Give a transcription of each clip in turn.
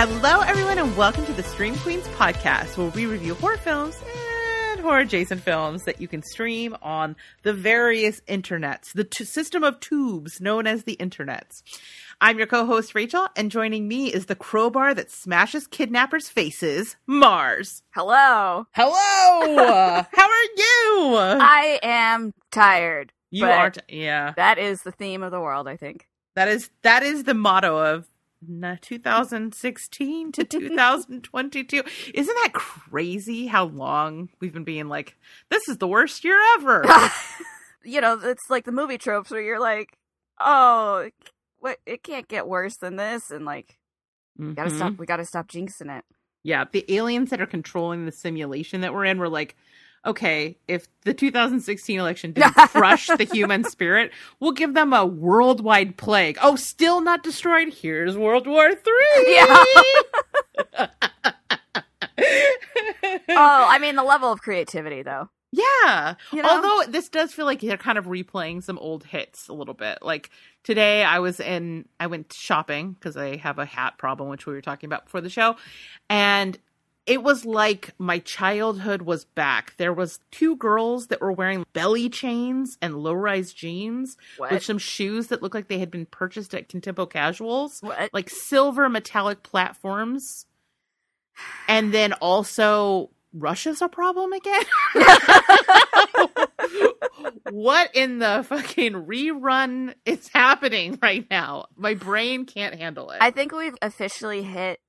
Hello, everyone, and welcome to the Stream Queens podcast, where we review horror films and horror adjacent films that you can stream on the various internets, the t- system of tubes known as the internets. I'm your co host, Rachel, and joining me is the crowbar that smashes kidnappers' faces, Marrs. Hello. Hello! How are you? I am tired. you but are, t- yeah. That is the theme of the world, I think. That is that is the motto of na- 2016 to 2022. Isn't that crazy how long we've been being like this is the worst year ever? you know, it's like the movie tropes where you're like, oh, what? It can't get worse than this, and like, gotta Mhm. stop. We gotta stop jinxing it. Yeah, the aliens that are controlling the simulation that we're in were like Okay, if the 2016 election didn't crush the human spirit, we'll give them a worldwide plague. Oh, still not destroyed? Here's World War Three. Yeah. oh, I mean the level of creativity, though. Yeah. You know? Although this does feel like they're kind of replaying some old hits a little bit. Like today I was in I went shopping because I have a hat problem which we were talking about before the show and it was like my childhood was back. There was two girls that were wearing belly chains and low-rise jeans What? with some shoes that looked like they had been purchased at Contempo Casuals what? like silver metallic platforms. And then also Russia's a problem again. what in the fucking rerun is happening right now? My brain can't handle it. I think we've officially hit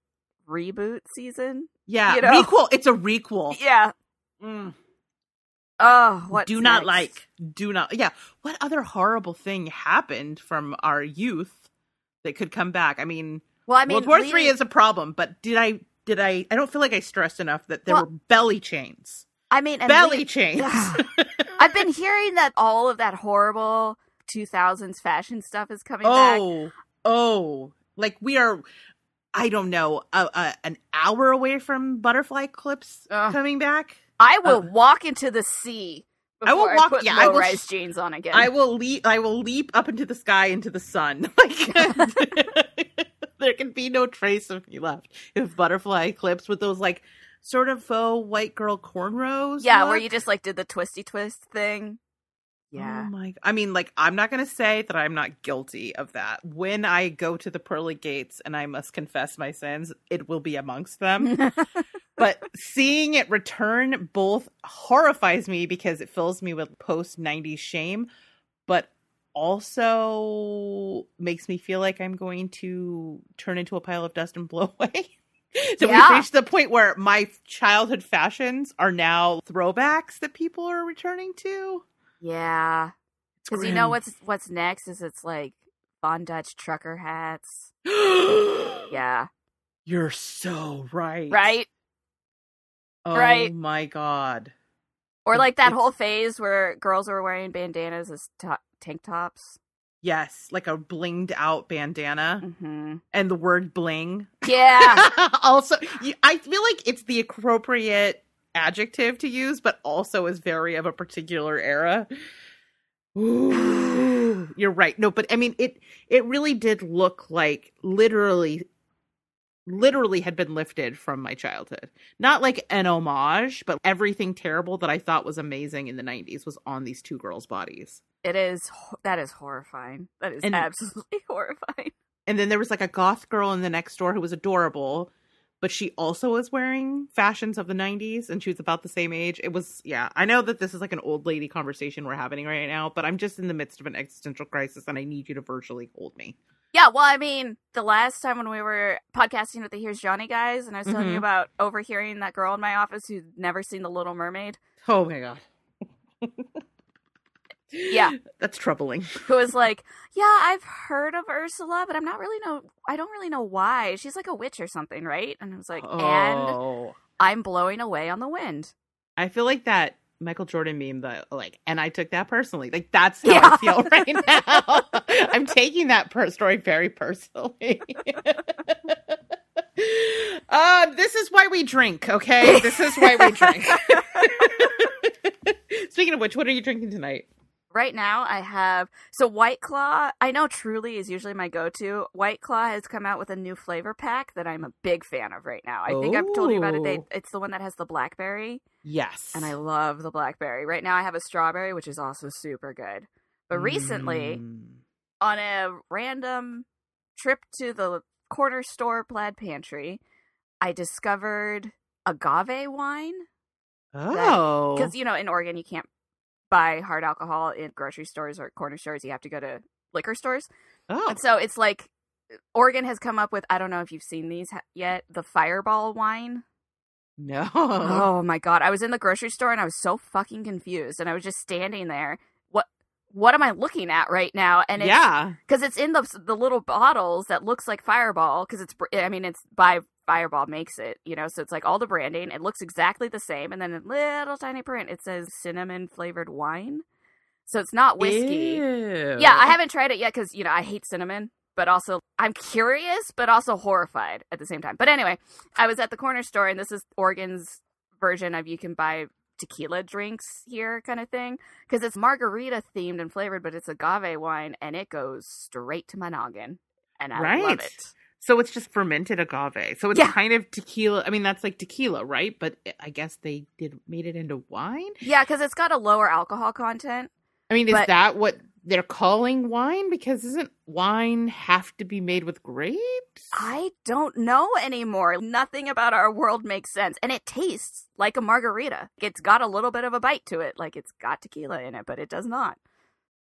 reboot season. Yeah, you know. requel. It's a requel. Yeah. Mm. Oh, what? Do not like. Do not. Yeah. What other horrible thing happened from our youth that could come back? I mean, Well, I mean, World War Three is a problem, but did I? Did I? I don't feel like I stressed enough that there Well, were belly chains. I mean, belly chains. I've been hearing that all of that horrible 2000s fashion stuff is coming back. oh, oh, like we are. I don't know, uh, uh, an hour away from butterfly clips Ugh. coming back. I will Uh, walk into the sea. I will before walk- put yeah, I will low-rise jeans on again. I will leap. I will leap up into the sky into the sun. Like there can be no trace of me left if butterfly clips with those like sort of faux white girl cornrows. yeah, where you just like did the twisty twist thing. Oh yeah. Oh my! I mean, like, I'm not going to say that I'm not guilty of that. When I go to the pearly gates and I must confess my sins, it will be amongst them. but seeing it return both horrifies me because it fills me with post 90s shame, but also makes me feel like I'm going to turn into a pile of dust and blow away. so Yeah. we've reached the point where my childhood fashions are now throwbacks that people are returning to. Yeah. Because you know what's what's next is it's like Von Dutch trucker hats. Yeah. You're so right. Right? Oh Right. my god. Or like that It's- whole phase where girls were wearing bandanas as to- tank tops. Yes, like a blinged out bandana hmm and the word bling. Yeah. also, you, I feel like it's the appropriate adjective to use, but also is very of a particular era. Ooh, you're right. No, but I mean it it really did look like literally literally had been lifted from my childhood. Not like an homage, but everything terrible that I thought was amazing in the 90s was on these two girls' bodies. It is that is horrifying. That is And- absolutely horrifying. And then there was like a goth girl in the next door who was adorable, but she also was wearing fashions of the 90s and she was about the same age. It was, yeah, I know that this is like an old lady conversation we're having right now, but I'm just in the midst of an existential crisis and I need you to virtually hold me. Yeah, well, I mean, the last time when we were podcasting with the Here's Johnny guys, and I was telling Mhm. you about overhearing that girl in my office who'd never seen The Little Mermaid, Oh my God. Yeah. That's troubling. who was like, "Yeah, I've heard of Ursula, but I'm not really know. I don't really know why. She's like a witch or something, right?" And I was like, "And oh. I'm blowing away on the wind." I feel like that Michael Jordan meme that like, and I took that personally. Like that's how Yeah. I feel right now. I'm taking that per- story very personally. uh, this is why we drink, okay? This is why we drink. Speaking of which, what are you drinking tonight? Right now, I have so White Claw. I know Truly is usually my go-to. White Claw has come out with a new flavor pack that I'm a big fan of right now. I think I've told you about it. They, Oh. it's the one that has the blackberry, Yes. and I love the blackberry. Right now, I have a strawberry, which is also super good. But recently, Mm. on a random trip to the corner store plaid pantry, I discovered agave wine Oh. because you know in Oregon you can't buy hard alcohol in grocery stores or corner stores. You have to go to liquor stores, oh. and so it's like Oregon has come up with. I don't know if you've seen these yet. The Fireball wine. No. Oh my god! I was in the grocery store and I was so fucking confused, and I was just standing there. What What am I looking at right now? And it's, yeah. because it's in the the little bottles that looks like Fireball. Because it's, I mean, it's by Fireball makes it, you know. So it's like all the branding. It looks exactly the same, and then in little tiny print, it says cinnamon flavored wine. So it's not whiskey. Ew. Yeah, I haven't tried it yet because you know I hate cinnamon, but also I'm curious, but also horrified at the same time. But anyway, I was at the corner store, and this is Oregon's version of you can buy tequila drinks here kind of thing because it's margarita themed and flavored, but it's agave wine, and it goes straight to my noggin, and I love it. So it's just fermented agave. So it's Yeah. kind of tequila. I mean, that's like tequila, right? But I guess they did made it into wine. Yeah, because it's got a lower alcohol content. I mean, is that what they're calling wine? Because doesn't wine have to be made with grapes? I don't know anymore. Nothing about our world makes sense. And it tastes like a margarita. It's got a little bit of a bite to it. Like it's got tequila in it, but it does not.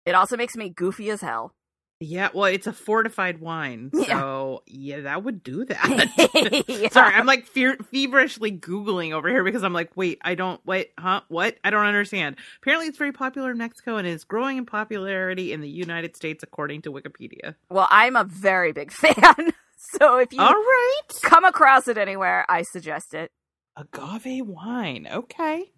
It also makes me goofy as hell. Yeah, well, it's a fortified wine, Yeah. so yeah, that would do that. Yeah. Sorry, I'm like fe- feverishly googling over here because I'm like, wait, I don't, wait, huh, what? I don't understand. Apparently, it's very popular in Mexico and is growing in popularity in the United States, according to Wikipedia. Well, I'm a very big fan. so if you All right, come across it anywhere, I suggest it. agave wine. Okay,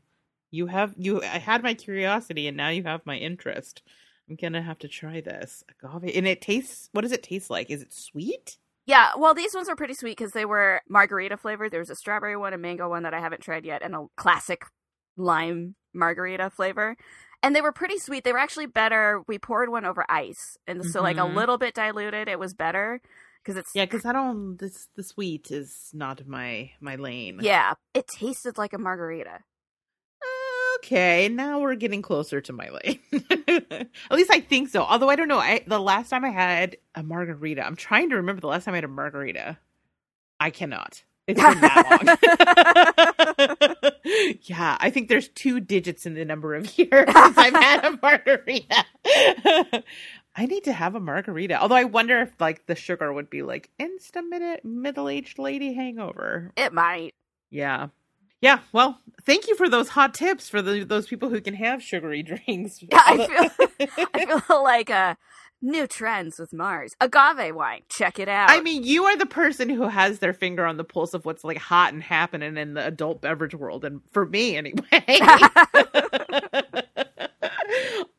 you have you. I had my curiosity, and now you have my interest. I'm gonna have to try this agave, and it tastes. What does it taste like? Is it sweet? Yeah, well, these ones were pretty sweet because they were margarita flavored. There was a strawberry one, a mango one that I haven't tried yet, and a classic lime margarita flavor. And they were pretty sweet. They were actually better. We poured one over ice, and so like a Mhm. little bit diluted. It was better because it's Yeah, because I don't. This the sweet is not my my lane. yeah. It tasted like a margarita. Okay, now we're getting closer to my lane. At least I think so. Although I don't know. I the last time I had a margarita, I'm trying to remember the last time I had a margarita. I cannot. It's been that long. yeah, I think there's two digits in the number of years since I've had a margarita. I need to have a margarita. Although I wonder if like the sugar would be like insta middle aged lady hangover. It might. Yeah. Yeah, well, thank you for those hot tips for the, those people who can have sugary drinks. Yeah, I feel I feel like uh new trends with Marrs. Agave wine. Check it out. I mean, you are the person who has their finger on the pulse of what's like hot and happening in the adult beverage world, and for me anyway.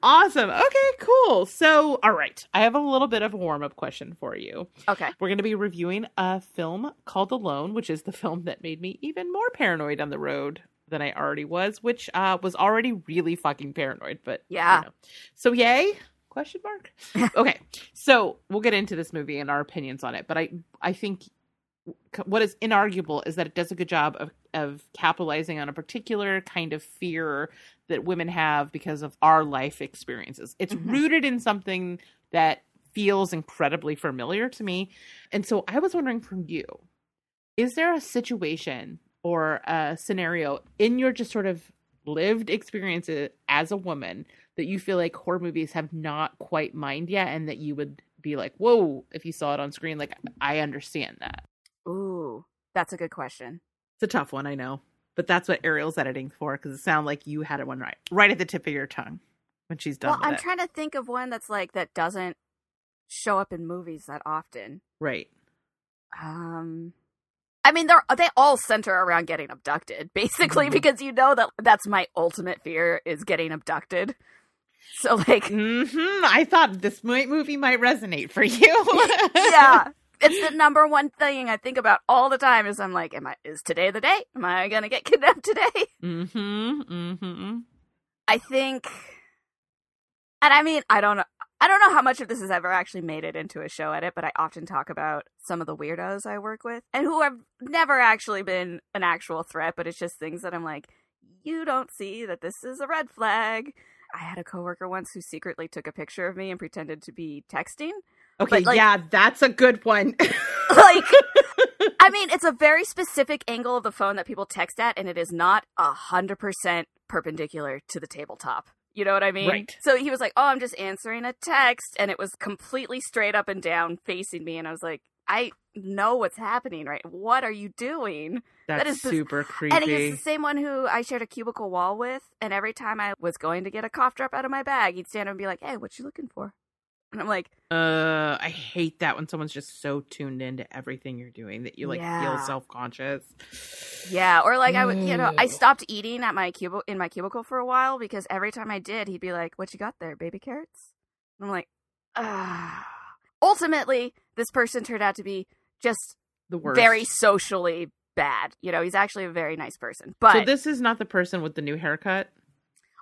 Awesome. Okay, cool. So, all right, I have a little bit of a warm up question for you. okay. We're going to be reviewing a film called Alone, which is the film that made me even more paranoid on the road than I already was, which uh, was already really fucking paranoid. But you Yeah. know. So yay? Question mark. okay, so we'll get into this movie and our opinions on it. But I I think what is inarguable is that it does a good job of of capitalizing on a particular kind of fear that women have because of our life experiences. It's Mhm. rooted in something that feels incredibly familiar to me. And so I was wondering from you, is there a situation or a scenario in your just sort of lived experiences as a woman that you feel like horror movies have not quite mined yet and that you would be like, whoa, if you saw it on screen, like I understand that. Ooh, that's a good question. It's a tough one, I know. But that's what Ariel's editing for because it sounded like you had it one right, right at the tip of your tongue when she's done well, I'm it. trying to think of one that's like that doesn't show up in movies that often. right. Um I mean they're they all center around getting abducted basically Mhm. because you know that that's my ultimate fear is getting abducted. So like mm-hmm. I thought this movie might resonate for you. yeah, it's the number one thing I think about all the time is I'm like am I is today the day? Am I going to get kidnapped today? mm-hmm. Mm-hmm. I think And I mean, I don't know. I don't know how much of this has ever actually made it into a show edit, but I often talk about some of the weirdos I work with and who have never actually been an actual threat, but it's just things that I'm like, you don't see that this is a red flag. I had a coworker once who secretly took a picture of me and pretended to be texting. Okay, like- yeah, that's a good one. Like, I mean, it's a very specific angle of the phone that people text at, and it is not a hundred percent perpendicular to the tabletop. You know what I mean? Right. So he was like, "Oh, I'm just answering a text," and it was completely straight up and down facing me, and I was like, "I know what's happening, right? What are you doing?" That's is biz- super creepy. And he's the same one who I shared a cubicle wall with, and every time I was going to get a cough drop out of my bag, he'd stand up and be like, "Hey, what you looking for?" And I'm like, Uh, I hate that when someone's just so tuned into everything you're doing that you like Yeah. feel self conscious. Yeah, or like I would, you know, I stopped eating at my cubicle in my cubicle for a while because every time I did, he'd be like, "What you got there, baby carrots?" And I'm like, ah. Ultimately, this person turned out to be just The worst. very socially bad. You know, he's actually a very nice person, but So this is not the person with the new haircut.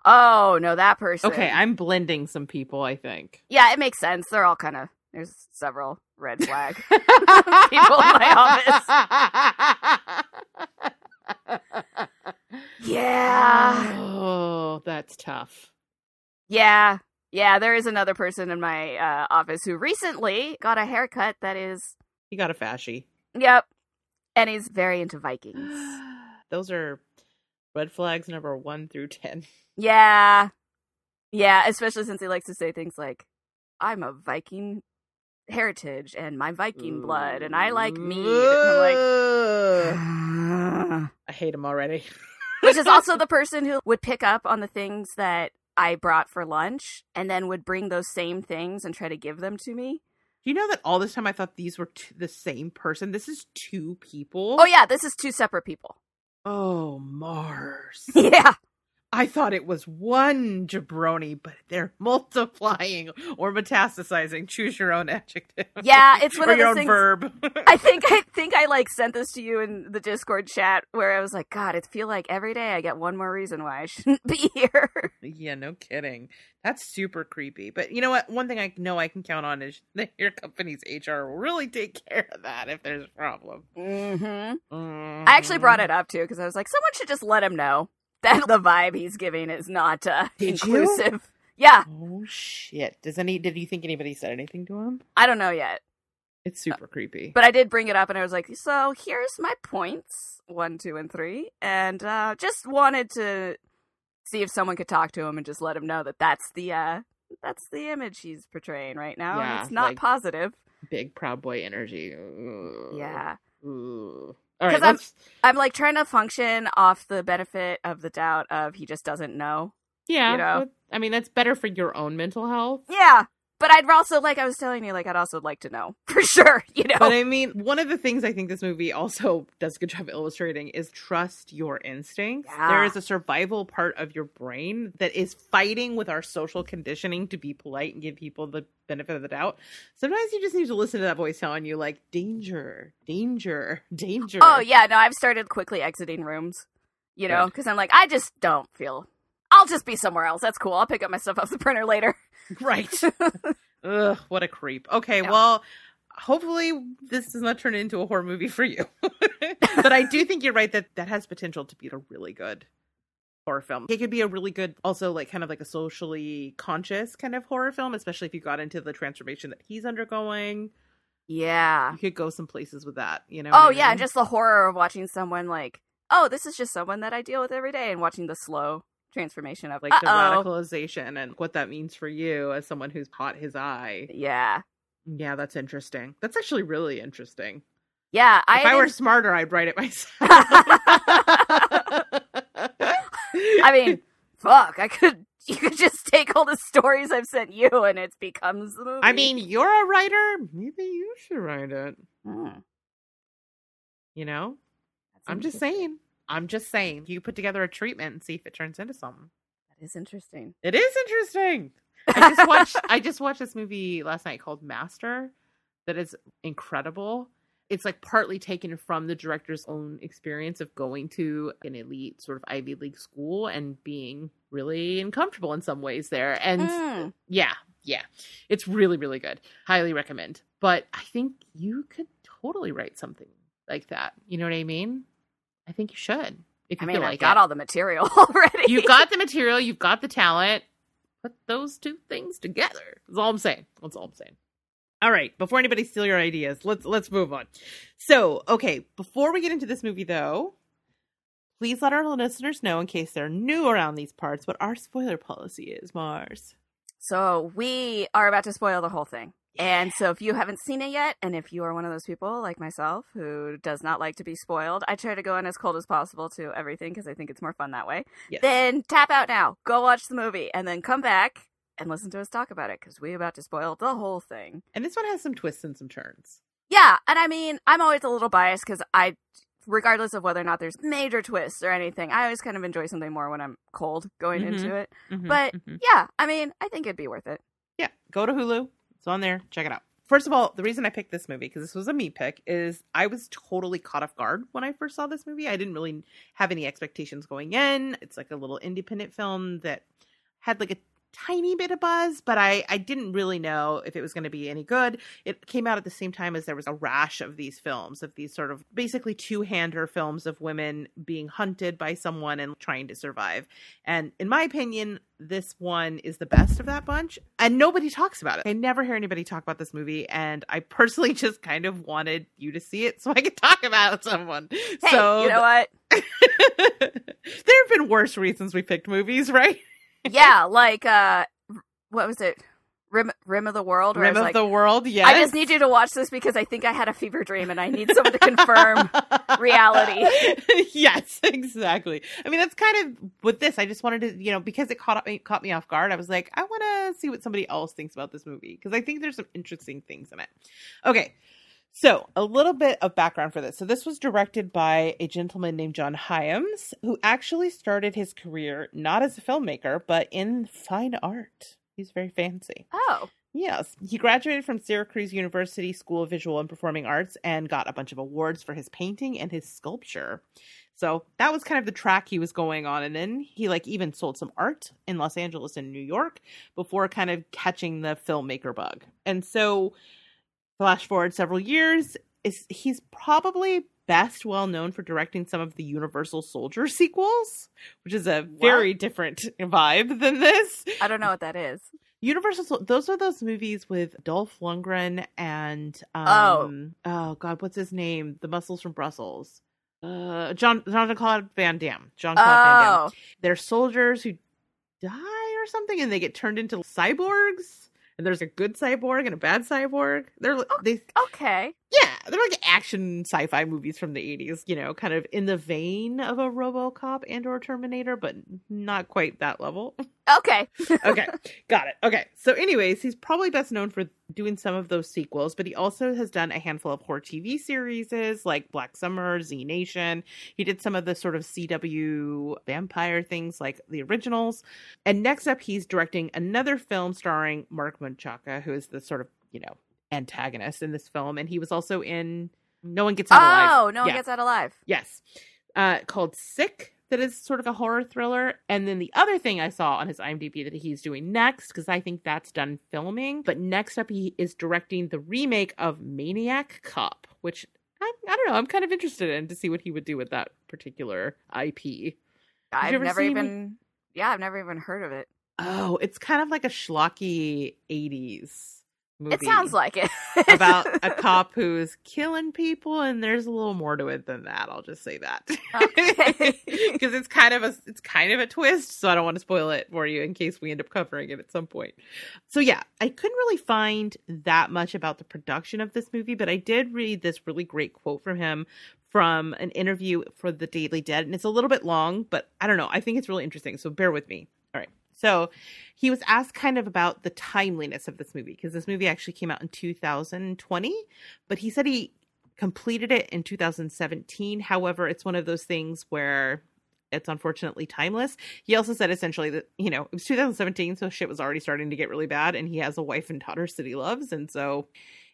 Oh no, that person. Okay, I'm blending some people. I think. yeah, it makes sense. They're all kind of there's several red flag people in my office. Yeah. Oh, that's tough. Yeah. Yeah, there is another person in my uh, office who recently got a haircut that is, He got a fashy. yep, and he's very into Vikings. Those are red flags number one through ten. Yeah. Yeah, especially since he likes to say things like, I'm a Viking heritage and my Viking blood, and I like mead. And I'm like, I hate him already. which is also the person who would pick up on the things that I brought for lunch and then would bring those same things and try to give them to me. Do you know that all this time I thought these were t- the same person? This is two people. Oh, yeah, this is two separate people. Oh, Marrs. Yeah. I thought it was one jabroni, but they're multiplying or metastasizing. Choose your own adjective. Yeah, it's one of your own things- verb. I think I think I like sent this to you in the Discord chat where I was like, God, it feel like every day I get one more reason why I shouldn't be here. yeah, no kidding. That's super creepy. But you know what? One thing I know I can count on is that your company's HR will really take care of that if there's a problem. mm-hmm. Mm. I actually brought it up too because I was like, someone should just let him know that the vibe he's giving is not uh, Did you? inclusive. Yeah, Oh shit! Does any? Did you think anybody said anything to him? I don't know yet, It's super creepy. but I did bring it up and I was like, so here's my points one, two, and three, and uh, just wanted to see if someone could talk to him and just let him know that that's the uh, that's the image he's portraying right now, Yeah, and it's not like- positive. Big proud boy energy. Ugh. Yeah. Ugh. All right. I'm- I'm like trying to function off the benefit of the doubt of he just doesn't know. yeah. you know. I mean, that's better for your own mental health. Yeah. But I'd also like I was telling you, like I'd also like to know for sure, you know. But I mean, one of the things I think this movie also does a good job illustrating is trust your instincts. Yeah. There is a survival part of your brain that is fighting with our social conditioning to be polite and give people the benefit of the doubt. Sometimes you just need to listen to that voice telling you, like, danger, danger, danger. oh yeah, no, I've started quickly exiting rooms, you know, because I'm like I just don't feel. I'll just be somewhere else. That's cool. I'll pick up my stuff off the printer later. Right. Ugh, what a creep. Okay, Yeah. well, hopefully this does not turn into a horror movie for you. but I do think you're right that that has potential to be a really good horror film. It could be a really good, also like kind of like a socially conscious kind of horror film, especially if you got into the transformation that he's undergoing. Yeah. You could go some places with that, you know? Oh I yeah, mean? and just the horror of watching someone like, oh, this is just someone that I deal with every day, and watching the slow transformation of like the uh-oh. radicalization and what that means for you as someone who's caught his eye. Yeah. Yeah, that's interesting. That's actually really interesting. Yeah. I, if I were smarter, I'd write it myself. I mean, fuck, I could you could just take all the stories I've sent you and it becomes the. I mean, you're a writer. Maybe you should write it. Hmm, You know, that's I'm just saying. I'm just saying. You put together a treatment and see if it turns into something. That is interesting. It is interesting. I just watched. I just watched this movie last night called Master. That is incredible. it's like partly taken from the director's own experience of going to an elite sort of Ivy League school and being really uncomfortable in some ways there. And Mm. yeah, yeah. It's really, really good. Highly recommend. But I think you could totally write something like that. You know what I mean? I think you should. If I you mean, feel I've like got it. all the material already. You've got the material, you've got the talent. Put those two things together. That's all I'm saying. That's all I'm saying. All right, before anybody steal your ideas, let's let's move on. So, okay, before we get into this movie though, please let our listeners know in case they're new around these parts what our spoiler policy is, Marrs. So we are about to spoil the whole thing. And so if you haven't seen it yet, and if you are one of those people like myself who does not like to be spoiled, I try to go in as cold as possible to everything because I think it's more fun that way. Yes. Then tap out now, go watch the movie, and then come back and listen to us talk about it because we're about to spoil the whole thing. And this one has some twists and some turns. Yeah, and I mean, I'm always a little biased because I, regardless of whether or not there's major twists or anything, I always kind of enjoy something more when I'm cold going Mhm. into it. Mhm, But mhm. yeah, I mean, I think it'd be worth it. Yeah, go to Hulu. It's on there. Check it out. First of all, the reason I picked this movie because this was a me pick is I was totally caught off guard when I first saw this movie. I didn't really have any expectations going in. It's like a little independent film that had like a tiny bit of buzz, but I I didn't really know if it was going to be any good. It came out at the same time as there was a rash of these films of these sort of basically two-hander films of women being hunted by someone and trying to survive. And in my opinion, this one is the best of that bunch. And nobody talks about it. I never hear anybody talk about this movie. And I personally just kind of wanted you to see it so I could talk about it with someone. Hey, so you know what? there have been worse reasons we picked movies, right? Yeah, like uh what was it? Rim Rim of the World Rim of like the World, Yeah. I just need you to watch this because I think I had a fever dream and I need someone to confirm reality. yes, exactly. I mean, that's kind of with this. I just wanted to, you know, because it caught it caught me off guard. I was like, I want to see what somebody else thinks about this movie because I think there's some interesting things in it. Okay, so a little bit of background for this. So this was directed by a gentleman named John Hyams, who actually started his career not as a filmmaker but in fine art. He's very fancy. Oh. Yes, he graduated from Syracuse University School of Visual and Performing Arts and got a bunch of awards for his painting and his sculpture. So that was kind of the track he was going on and then he like even sold some art in Los Angeles and New York before kind of catching the filmmaker bug. And so flash forward several years is he's probably best well known for directing some of the Universal Soldier sequels, which is a very different vibe than this. I don't know what that is. Universal those are those movies with Dolph Lundgren and um Oh. oh god what's his name the muscles from Brussels uh John John Claude Van Damme John Claude Van Damme Oh. they're soldiers who die or something and they get turned into cyborgs and there's a good cyborg and a bad cyborg they're oh, they Okay. Yeah they're like action sci-fi movies from the 80s you know kind of in the vein of a RoboCop and or Terminator but not quite that level Okay. okay, got it. Okay, so anyways, he's probably best known for doing some of those sequels, but he also has done a handful of horror TV series like Black Summer, Z Nation. He did some of the sort of CW vampire things like the originals. And next up, he's directing another film starring Marc Menchaca, who is the sort of, you know, antagonist in this film. And he was also in No One Gets Out Alive. Oh, no one Yeah. gets out alive. Yes. Uh, called Sick, that is sort of a horror thriller. And then the other thing I saw on his IMDb that he's doing next, because I think that's done filming, but next up he is directing the remake of Maniac Cop, which I, I don't know, I'm kind of interested in to see what he would do with that particular IP. I've never even Yeah, I've never even heard of it. Oh, it's kind of like a schlocky 80s movie. It sounds like it. about a cop who's killing people and there's a little more to it than that. I'll just say that. Because it's kind of a it's kind of a twist so i don't want to spoil it for you in case we end up covering it at some point. So yeah i couldn't really find that much about the production of this movie but i did read this really great quote from him from an interview for the daily dead and it's a little bit long but i don't know. I think it's really interesting so bear with me. All right so he was asked kind of about the timeliness of this movie because this movie actually came out in 2020 but he said he completed it in 2017 however it's one of those things where it's unfortunately timeless. He also said essentially that you know it was 2017 so shit was already starting to get really bad and he has a wife and daughter that he loves and so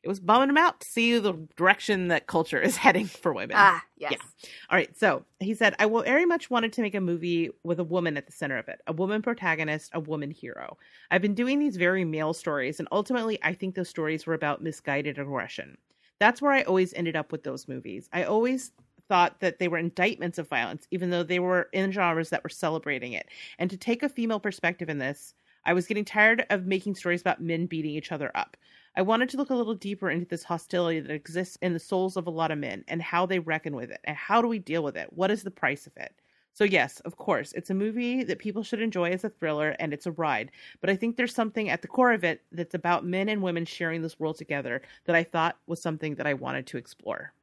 it was bumming him out to see the direction that culture is heading for women. Ah, yes. Yeah. All right. So he said, I will very much wanted to make a movie with a woman at the center of it, a woman protagonist, a woman hero. I've been doing these very male stories, and ultimately, I think those stories were about misguided aggression. That's where I always ended up with those movies. I always thought that they were indictments of violence, even though they were in genres that were celebrating it. And to take a female perspective in this, I was getting tired of making stories about men beating each other up. I wanted to look a little deeper into this hostility that exists in the souls of a lot of men and how they reckon with it and how do we deal with it? What is the price of it? So, yes, of course, it's a movie that people should enjoy as a thriller and it's a ride. But I think there's something at the core of it that's about men and women sharing this world together that I thought was something that I wanted to explore.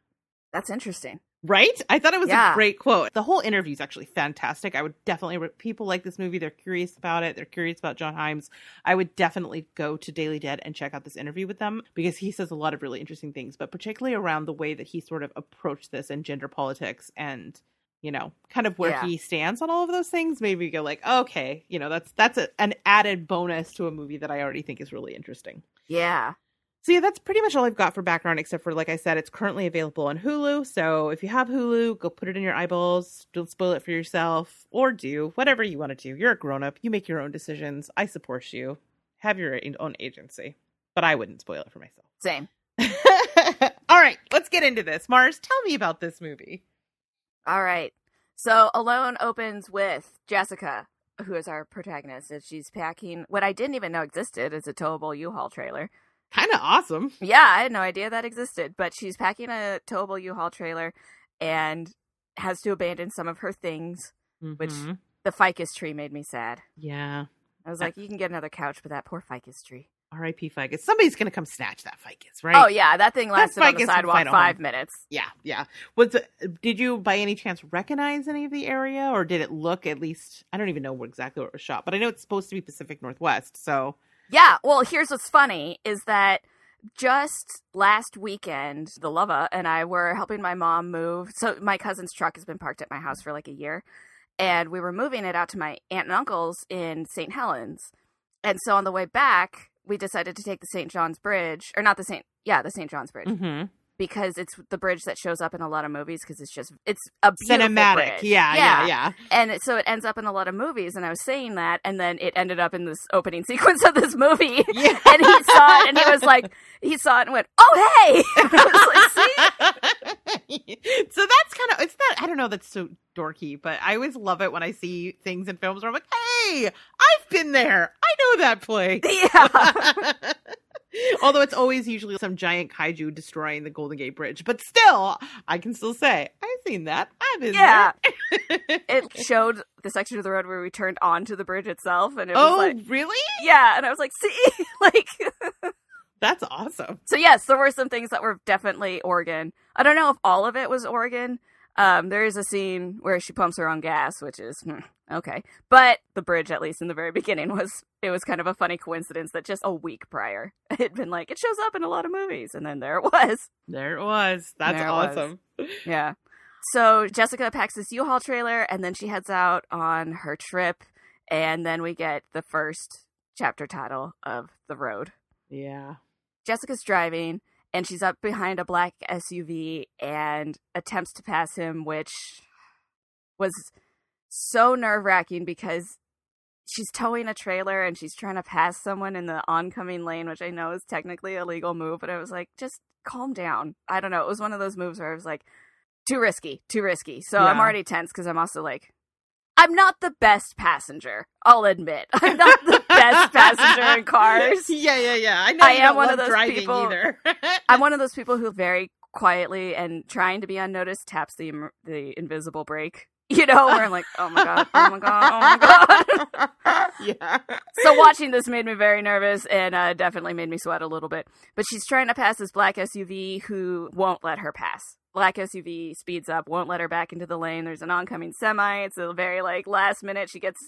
That's interesting. Right? I thought it was Yeah. a great quote. The whole interview is actually fantastic. I would definitely, re- people like this movie. They're curious about it. They're curious about John Hyams. I would definitely go to Daily Dead and check out this interview with them because he says a lot of really interesting things, but particularly around the way that he sort of approached this and gender politics and, you know, kind of where Yeah. he stands on all of those things. Maybe go like, okay, you know, that's, that's a, an added bonus to a movie that I already think is really interesting. Yeah. So yeah, that's pretty much all I've got for background, except for like I said, it's currently available on Hulu. So if you have Hulu, go put it in your eyeballs. Don't spoil it for yourself, or do whatever you want to do. You're a grown up. You make your own decisions. I support you. Have your own agency, but I wouldn't spoil it for myself. Same. all right, let's get into this. Marrs, tell me about this movie. All right. So Alone opens with Jessica, who is our protagonist, and she's packing what I didn't even know existed is a towable U-Haul trailer. Kind of awesome. Yeah, I had no idea that existed, but she's packing a towable U-Haul trailer and has to abandon some of her things. Which- Mhm. The ficus tree made me sad. yeah, I was like, you can get another couch, but that poor ficus tree. R.I.P. Ficus. Somebody's gonna come snatch that ficus, right? Oh yeah, that thing lasted on ficus the sidewalk five home. minutes. Yeah, yeah. Was did you by any chance recognize any of the area, or did it look at least? I don't even know where exactly where it was shot, but I know it's supposed to be Pacific Northwest. So Yeah, well, here's what's funny is that just last weekend, the Lova and I were helping my mom move. So my cousin's truck has been parked at my house for like a year, and we were moving it out to my aunt and uncle's in St. Helens. And so on the way back, we decided to take the St. John's Bridge, or not the St. Yeah, the St. John's Bridge, mm-hmm. Because it's the bridge that shows up in a lot of movies because it's just it's a cinematic, bridge. yeah, yeah, yeah. and it, so it ends up in a lot of movies and i was saying that and then it ended up in this opening sequence of this movie Yeah. and he saw it and he was like he saw it and went oh hey like, see so that's kind of it's not I don't know that's so dorky, but I always love it when I see things in films where I'm like, hey, I've been there. I know that place. yeah Although it's always usually some giant kaiju destroying the Golden Gate Bridge, but still, I can still say I've seen that. I've been Yeah. there. it showed the section of the road where we turned onto the bridge itself and it was oh, like really? yeah and i was like see like That's awesome. so yes there were some things that were definitely oregon i don't know if all of it was oregon um, there is a scene where she pumps her own gas which is hmm, okay but the bridge at least in the very beginning was it was kind of a funny coincidence that just a week prior it had been like it shows up in a lot of movies and then there it was There it was. That's it was. awesome. yeah so jessica packs this u-haul trailer and then she heads out on her trip and then we get the first chapter title of the road Yeah. Jessica's driving and she's up behind a black SUV and attempts to pass him, which was so nerve wracking because she's towing a trailer and she's trying to pass someone in the oncoming lane, which I know is technically a legal move, but I was like, just calm down. I don't know. It was one of those moves where I was like, too risky, too risky. So I'm already tense because I'm also like, I'm not the best passenger. I'll admit, I'm not the best passenger in cars. Yeah, yeah, yeah. I know. I am one of those driving people- either. I'm one of those people who very quietly and trying to be unnoticed taps the the invisible brake. You know, where I'm like, oh my god, oh my god, oh my god. yeah. so watching this made me very nervous and uh, definitely made me sweat a little bit. But she's trying to pass this black SUV who won't let her pass. Black SUV speeds up, won't let her back into the lane. There's an oncoming semi. It's a very like last minute. She gets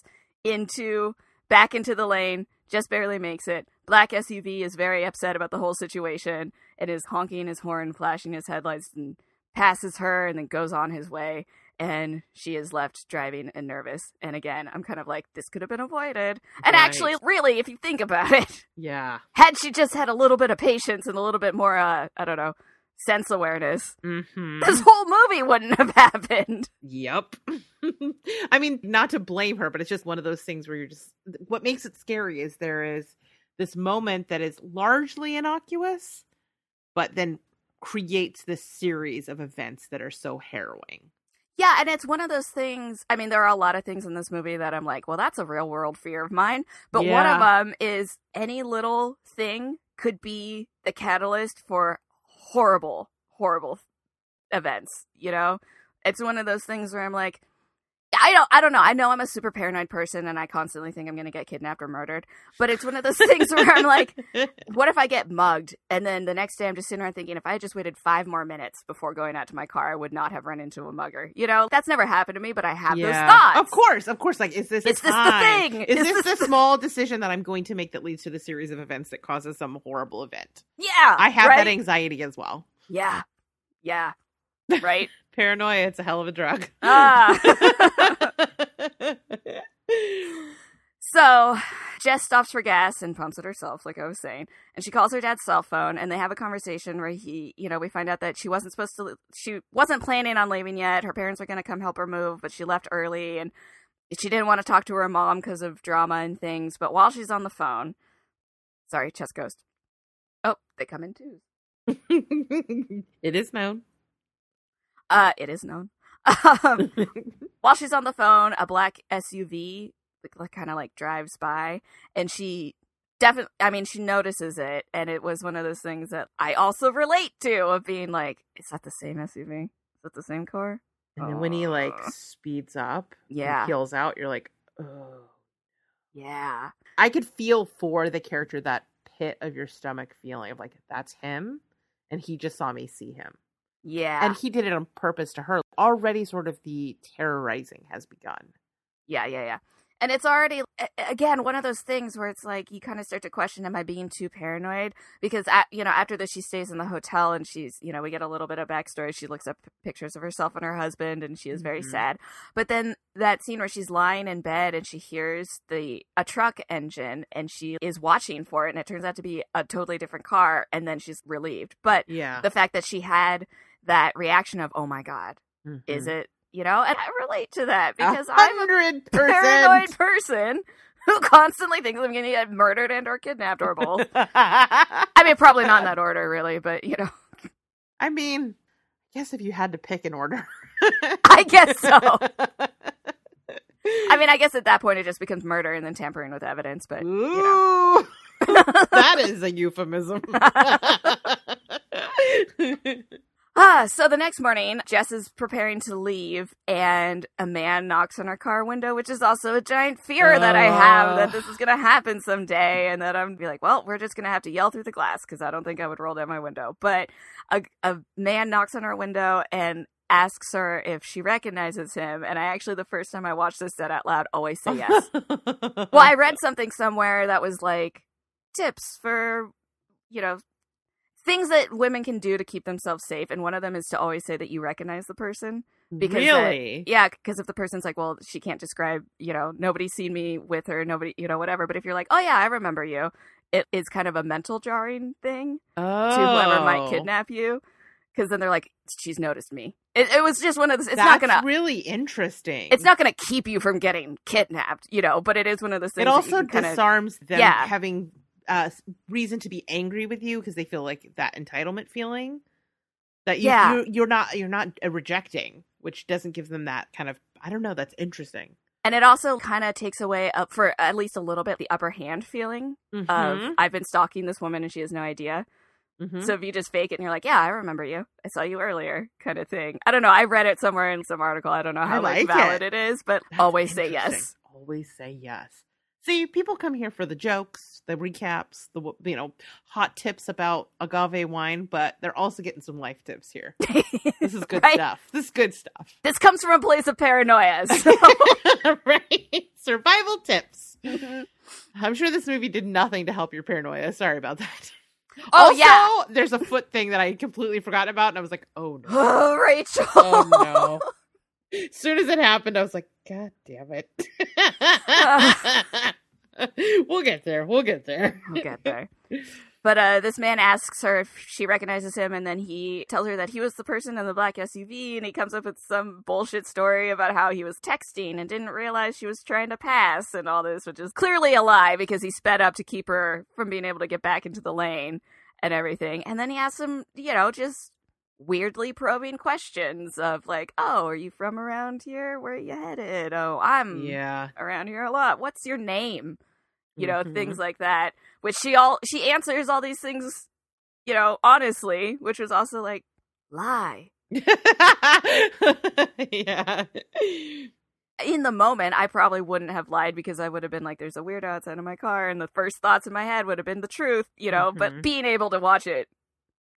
into back into the lane, just barely makes it. Black SUV is very upset about the whole situation and is honking his horn, flashing his headlights, and passes her and then goes on his way. and she is left driving and nervous. And again, I'm kind of like, this could have been avoided. And Right. actually, really, if you think about it, Yeah. had she just had a little bit of patience and a little bit more, uh, I don't know, sense awareness, Mm-hmm. this whole movie wouldn't have happened. Yep. I mean, not to blame her, but it's just one of those things where you're just what makes it scary is there is this moment that is largely innocuous, but then creates this series of events that are so harrowing. Yeah, and it's one of those things. I mean, there are a lot of things in this movie that I'm like, well, that's a real world fear of mine. But one of them is any little thing could be the catalyst for horrible, horrible events. You know, it's one of those things where I'm like, I don't, I don't know. I know I'm a super paranoid person, and I constantly think I'm going to get kidnapped or murdered. But it's one of those things where I'm like, what if I get mugged? And then the next day I'm just sitting around thinking, if I had just waited five more minutes before going out to my car, I would not have run into a mugger. You know, that's never happened to me, but I have those thoughts. Of course, of course. Like, is this Is this the thing? Is, Is this, this the the- small decision that I'm going to make that leads to the series of events that causes some horrible event? Yeah. I have right? that anxiety as well. Yeah. Yeah. Right? Paranoia, it's a hell of a drug. ah. so Jess stops for gas and pumps it herself, like I was saying. And she calls her dad's cell phone and they have a conversation where he, you know, we find out that she wasn't supposed to, she wasn't planning on leaving yet. Her parents were going to come help her move, but she left early and she didn't want to talk to her mom because of drama and things. But while she's on the phone, sorry, chest ghost. Oh, they come in too. it is known. Uh, it is known. Um, while she's on the phone, a black SUV like, kind of like drives by, and she definitely, I mean, she notices it, and it was one of those things that I also relate to of being like, is that the same SUV? Is that the same car? And then when he like speeds up, and Yeah. peels out, you're like, oh. Yeah, I could feel for the character that pit of your stomach feeling of like that's him, and he just saw me see him, yeah, and he did it on purpose to her. Already, sort of the terrorizing has begun. yeah, yeah, yeah. And it's already again one of those things where it's like you kind of start to question: Am I being too paranoid? Because at, you know, after this, she stays in the hotel and she's you know we get a little bit of backstory. She looks up pictures of herself and her husband, and she is very Mhm. sad. But then that scene where she's lying in bed and she hears the a truck engine and she is watching for it, and it turns out to be a totally different car, and then she's relieved. But Yeah, the fact that she had that reaction of "Oh my god, is mm-hmm. it?" You know, and I relate to that because I'm a paranoid person who constantly thinks I'm going to get murdered and or kidnapped or both. I mean, probably not in that order, really, but you know, I mean, I guess if you had to pick an order, I guess so. I mean, I guess at that point it just becomes murder and then tampering with evidence. But Ooh, that is a euphemism. Ah, so the next morning, Jess is preparing to leave, and a man knocks on her car window, which is also a giant fear that I have that this is going to happen someday, and that I'm gonna be like, well, we're just going to have to yell through the glass because I don't think I would roll down my window. But a, a man knocks on her window and asks her if she recognizes him, and I actually the first time I watched this said out loud, always say yes. well, I read something somewhere that was like tips for, you know, things that women can do to keep themselves safe, and one of them is to always say that you recognize the person. Because that- really? Yeah, because if the person's like, well, she can't describe, you know, nobody's seen me with her, nobody, you know, whatever. But if you're like, oh yeah, I remember you, it is kind of a mental jarring thing oh. to whoever might oh. kidnap you, because then they're like, she's noticed me. It, it was just one of those. It's That's not gonna. really interesting. It's not going to keep you from getting kidnapped, you know, but it is one of those things. It that also you can kinda, disarms them Yeah. having uh, reason to be angry with you because they feel like that entitlement feeling that you, Yeah. you you're not you're not uh, rejecting, which doesn't give them that kind of I don't know. That's interesting. and it also kind of takes away up for at least a little bit the upper hand feeling of Mhm, I've been stalking this woman and she has no idea. mhm. So if you just fake it and you're like, yeah, I remember you. I saw you earlier, kind of thing. I don't know. I read it somewhere in some article. I don't know how like, like valid it. it is, but That's always say yes. Always say yes. See, people come here for the jokes, the recaps, the you know hot tips about agave wine, but they're also getting some life tips here. This is good Right? stuff. This is good stuff. This comes from a place of paranoia. So. right? Survival tips. I'm sure this movie did nothing to help your paranoia. Sorry about that. Oh, also, yeah. there's a foot thing that I completely forgot about, and I was like, oh no. oh, Rachel. Oh no. As soon as it happened, I was like, God damn it. we'll get there. We'll get there. We'll get there. But uh, this man asks her if she recognizes him, and then he tells her that he was the person in the black SUV, and he comes up with some bullshit story about how he was texting and didn't realize she was trying to pass and all this, which is clearly a lie because he sped up to keep her from being able to get back into the lane and everything. And then he asks him, you know, just weirdly probing questions of like, "Oh, are you from around here? Where are you headed? Oh, I'm Yeah. around here a lot. What's your name?" You know, Mhm. things like that. Which she all she answers all these things, you know, honestly, which was also like lie. yeah. In the moment, I probably wouldn't have lied because I would have been like, "There's a weirdo outside of my car," and the first thoughts in my head would have been the truth, you know. Mhm. But being able to watch it,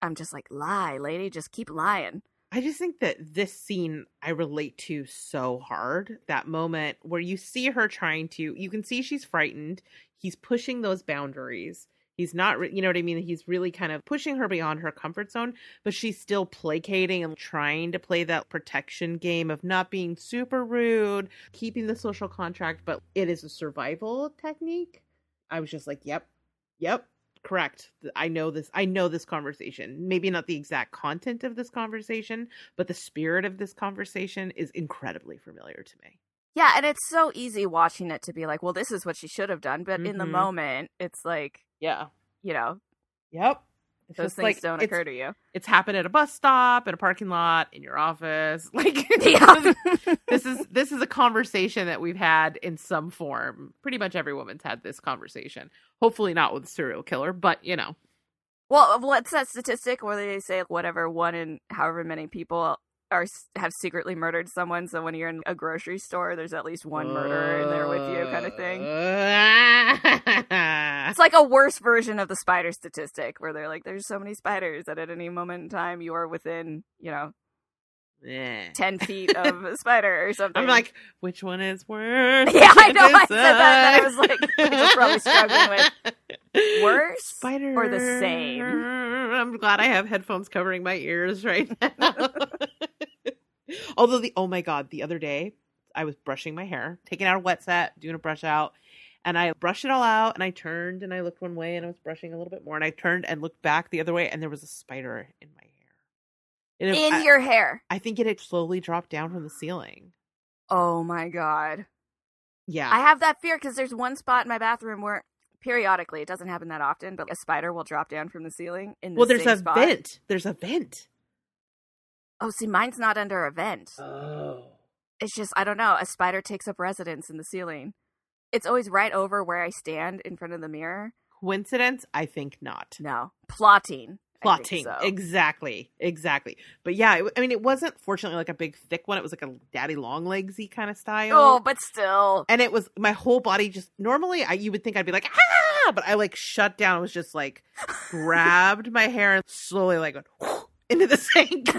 I'm just like, "Lie, lady, just keep lying." I just think that this scene I relate to so hard. That moment where you see her trying to, you can see she's frightened. He's pushing those boundaries. He's not, you know what I mean? He's really kind of pushing her beyond her comfort zone, but she's still placating and trying to play that protection game of not being super rude, keeping the social contract, but it is a survival technique. I was just like, yep, yep, correct. I know this. I know this conversation. Maybe not the exact content of this conversation, but the spirit of this conversation is incredibly familiar to me. Yeah, and it's so easy watching it to be like, "Well, this is what she should have done," but in the Mhm. moment, it's like, Yeah. you know, Yep. It's those things like don't occur to you. it's happened at a bus stop, in a parking lot, in your office. Like Yeah. this is this is a conversation that we've had in some form. Pretty much every woman's had this conversation. Hopefully not with a serial killer, but you know. Well, what's that statistic where they say whatever one in however many people are have secretly murdered someone? So when you're in a grocery store, there's at least one murderer in there with you, kind of thing. thing. It's like a worse version of the spider statistic, where they're like, "There's so many spiders that at any moment in time you are within, you know, Eh. ten feet of a spider or something." I'm like, which one is worse? Yeah, I know, I said that, and I was like, Rachel's probably struggling with worse spider or the same? I'm glad I have headphones covering my ears right now. Although the oh my god, the other day I was brushing my hair, taking out a wet set, doing a brush out, and I brushed it all out, and I turned and I looked one way, and I was brushing a little bit more, and I turned and looked back the other way, and there was a spider in my hair. In I, your hair. I think it had slowly dropped down from the ceiling. Oh my god. Yeah, I have that fear because there's one spot in my bathroom where periodically it doesn't happen that often, but a spider will drop down from the ceiling in the well, there's a spot. vent. There's a vent. Oh, see, mine's not under a vent. Oh. It's just I don't know. A spider takes up residence in the ceiling. It's always right over where I stand in front of the mirror. Coincidence? I think not. No, plotting. Plotting. so. Exactly. Exactly. But yeah, it, I mean, it wasn't fortunately like a big thick one. It was like a daddy long legsy kind of style. Oh, but still. and it was my whole body just normally I you would think I'd be like ah, but I like shut down. It was just like grabbed my hair and slowly like went into the sink.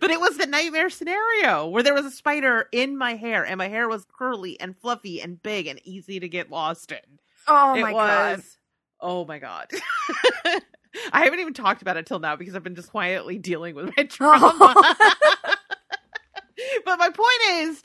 but it was the nightmare scenario where there was a spider in my hair and my hair was curly and fluffy and big and easy to get lost in. Oh it my was god. oh my god. I haven't even talked about it till now because I've been just quietly dealing with my trauma. Oh. but my point is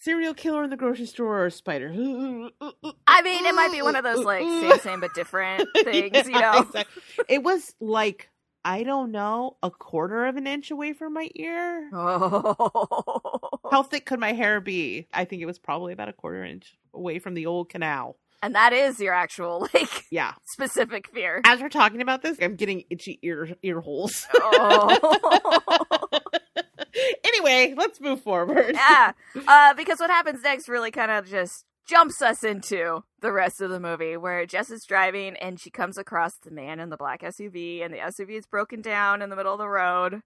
serial killer in the grocery store or spider. I mean, it might be one of those like same, same but different things, you know. exactly. It was like I don't know, a quarter of an inch away from my ear. Oh. How thick could my hair be? I think it was probably about a quarter inch away from the old canal. And that is your actual like Yeah. specific fear. As we're talking about this, I'm getting itchy ear ear holes. Oh. anyway, let's move forward. yeah. Uh, because what happens next really kind of just jumps us into the rest of the movie where Jess is driving and she comes across the man in the black SUV and the SUV is broken down in the middle of the road and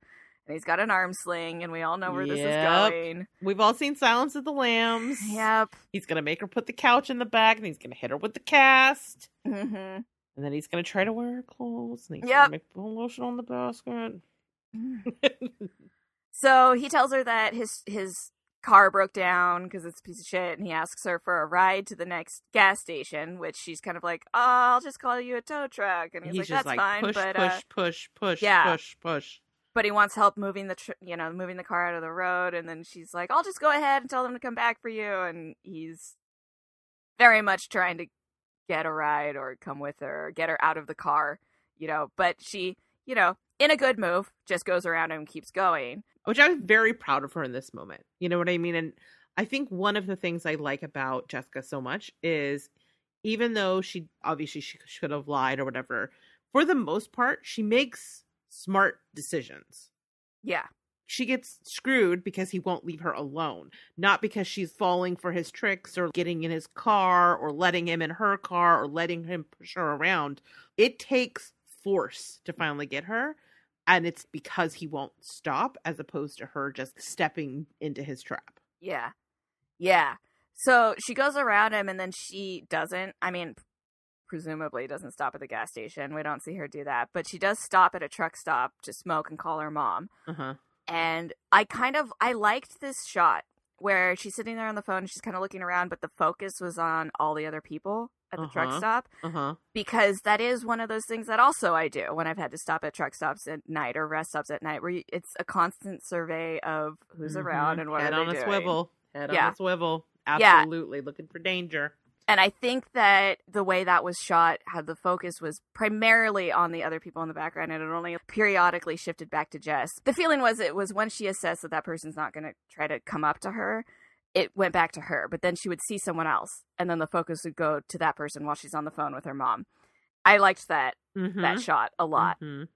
he's got an arm sling and we all know where this is going. We've all seen Silence of the Lambs. Yep. He's gonna make her put the couch in the back, and he's gonna hit her with the cast, hmm and then he's gonna try to wear her clothes, and he's Yep. gonna make put lotion on the basket. So he tells her that his his car broke down because it's a piece of shit, and he asks her for a ride to the next gas station, which she's kind of like, "Oh, I'll just call you a tow truck," and he's, he's like, "That's like fine," push, but push, uh, push, push, yeah. push, push. but he wants help moving the tr- you know moving the car out of the road and then she's like i'll just go ahead and tell them to come back for you and he's very much trying to get a ride or come with her or get her out of the car you know but she you know in a good move just goes around and keeps going which I was very proud of her in this moment. You know what I mean? And I think one of the things I like about Jessica so much is even though she obviously she should have lied or whatever, for the most part, she makes smart decisions. yeah She gets screwed because he won't leave her alone, not because she's falling for his tricks or getting in his car or letting him in her car or letting him push her around. It takes force to finally get her and it's because he won't stop as opposed to her just stepping into his trap. Yeah. Yeah. So she goes around him and then she doesn't. I mean, presumably doesn't stop at the gas station. We don't see her do that. But she does stop at a truck stop to smoke and call her mom. Uh-huh. And I kind of I liked this shot where she's sitting there on the phone and she's kind of looking around, but the focus was on all the other people at the truck Uh-huh. stop Uh-huh. because that is one of those things that also I do when I've had to stop at truck stops at night or rest stops at night, where you, it's a constant survey of who's around Mhm. and what Head are on a doing. swivel. Head Yeah. on a swivel. Yeah. Absolutely looking for danger. And I think that the way that was shot had the focus was primarily on the other people in the background, and it only periodically shifted back to Jess. The feeling was it was when she assessed that that person's not going to try to come up to her, it went back to her. But then she would see someone else, and then the focus would go to that person while she's on the phone with her mom. I liked that Mhm. that shot a lot. Mhm.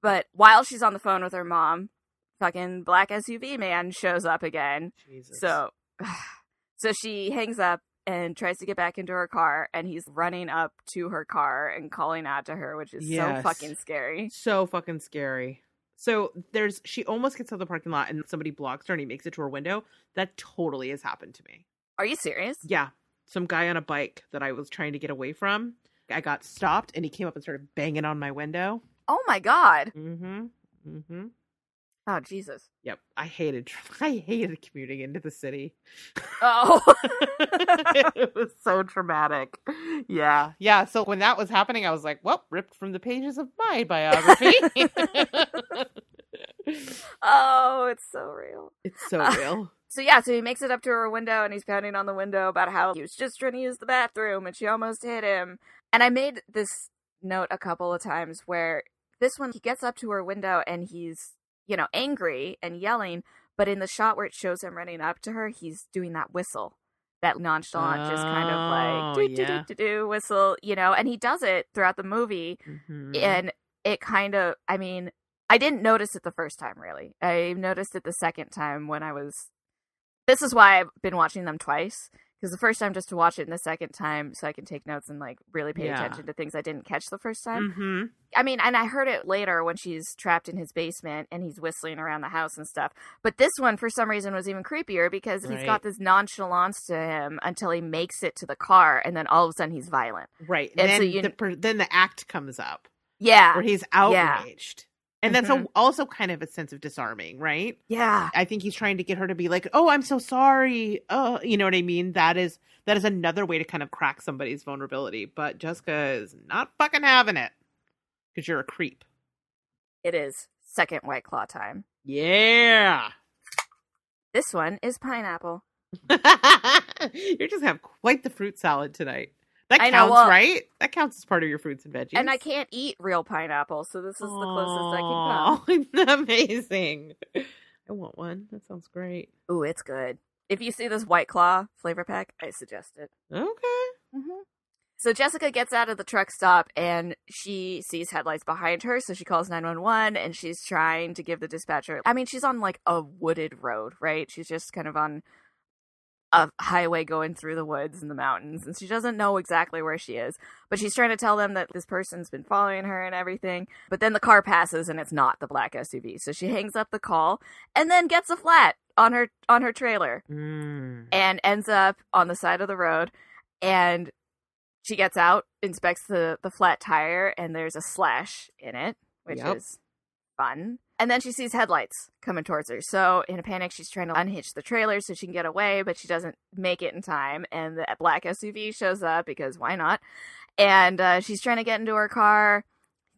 But while she's on the phone with her mom, fucking black SUV man shows up again. Jesus. So, so she hangs up and tries to get back into her car, and he's running up to her car and calling out to her, which is so fucking scary. so fucking scary. So there's she almost gets to the parking lot and somebody blocks her and he makes it to her window. That totally has happened to me. Are you serious? Yeah. Some guy on a bike that I was trying to get away from. I got stopped and he came up and started banging on my window. Oh my god! Mm-hmm. Mm-hmm. Oh Jesus! Yep. I hated I hated commuting into the city. Oh, it was so traumatic. Yeah. Yeah. So when that was happening, I was like, well, ripped from the pages of my biography. oh, it's so real. it's so uh, real. So yeah, so he makes it up to her window and he's pounding on the window about how he was just trying to use the bathroom and she almost hit him. And I made this note a couple of times where this one he gets up to her window and he's, you know, angry and yelling, but in the shot where it shows him running up to her, he's doing that whistle. That nonchalant, just kind of like Oh, do do do do do whistle, you know, and he does it throughout the movie Mhm. and it kind of i mean i didn't notice it the first time really i noticed it the second time when i was this is why i've been watching them twice because the first time just to watch it and the second time so i can take notes and like really pay Yeah. attention to things i didn't catch the first time Mhm. i mean and i heard it later when she's trapped in his basement and he's whistling around the house and stuff but this one for some reason was even creepier because he's got this nonchalance to him until he makes it to the car and then all of a sudden he's violent Right. And then so you- the then the act comes up yeah where he's Yeah. And that's a, mm-hmm. also kind of a sense of disarming, right? yeah I think he's trying to get her to be like, "Oh, I'm so sorry." Oh, you know what I mean? That is that is another way to kind of crack somebody's vulnerability. But Jessica is not fucking having it because you're a creep. It is second White Claw time. Yeah. This one is pineapple. you just have quite the fruit salad tonight. That I counts, know, well- right? That counts as part of your fruits and veggies. And I can't eat real pineapple, so this is the closest I can come. can come. Amazing. I want one. That sounds great. Ooh, it's good. If you see this White Claw flavor pack, I suggest it. Okay. Mm-hmm. So Jessica gets out of the truck stop and she sees headlights behind her, so she calls 911 and she's trying to give the dispatcher. I mean, she's on like a wooded road, right? She's just kind of on a highway going through the woods and the mountains and she doesn't know exactly where she is, but she's trying to tell them that this person's been following her and everything. But then the car passes and it's not the black SUV. So she hangs up the call and then gets a flat on her on her trailer Mm. and ends up on the side of the road and she gets out inspects the the flat tire and there's a slash in it which Yep. is fun and then she sees headlights coming towards her so in a panic she's trying to unhitch the trailer so she can get away but she doesn't make it in time and the black suv shows up because why not and uh, she's trying to get into her car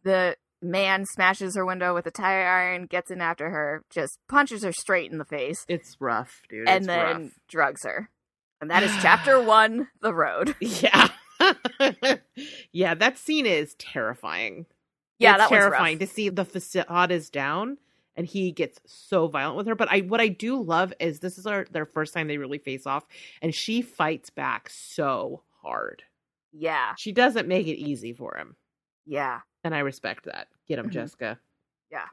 the man smashes her window with a tire iron, gets in after her, just punches her straight in the face, It's rough, dude. and It's then rough. drugs her. And that is chapter one, The Road. Yeah. yeah, that scene is terrifying. Yeah, it's that was terrifying to see the facade is down and he gets so violent with her. But I what I do love is this is our their first time they really face off, and she fights back so hard. Yeah, She doesn't make it easy for him. yeah. And I respect that. Get him, Mhm. Jessica. Yeah.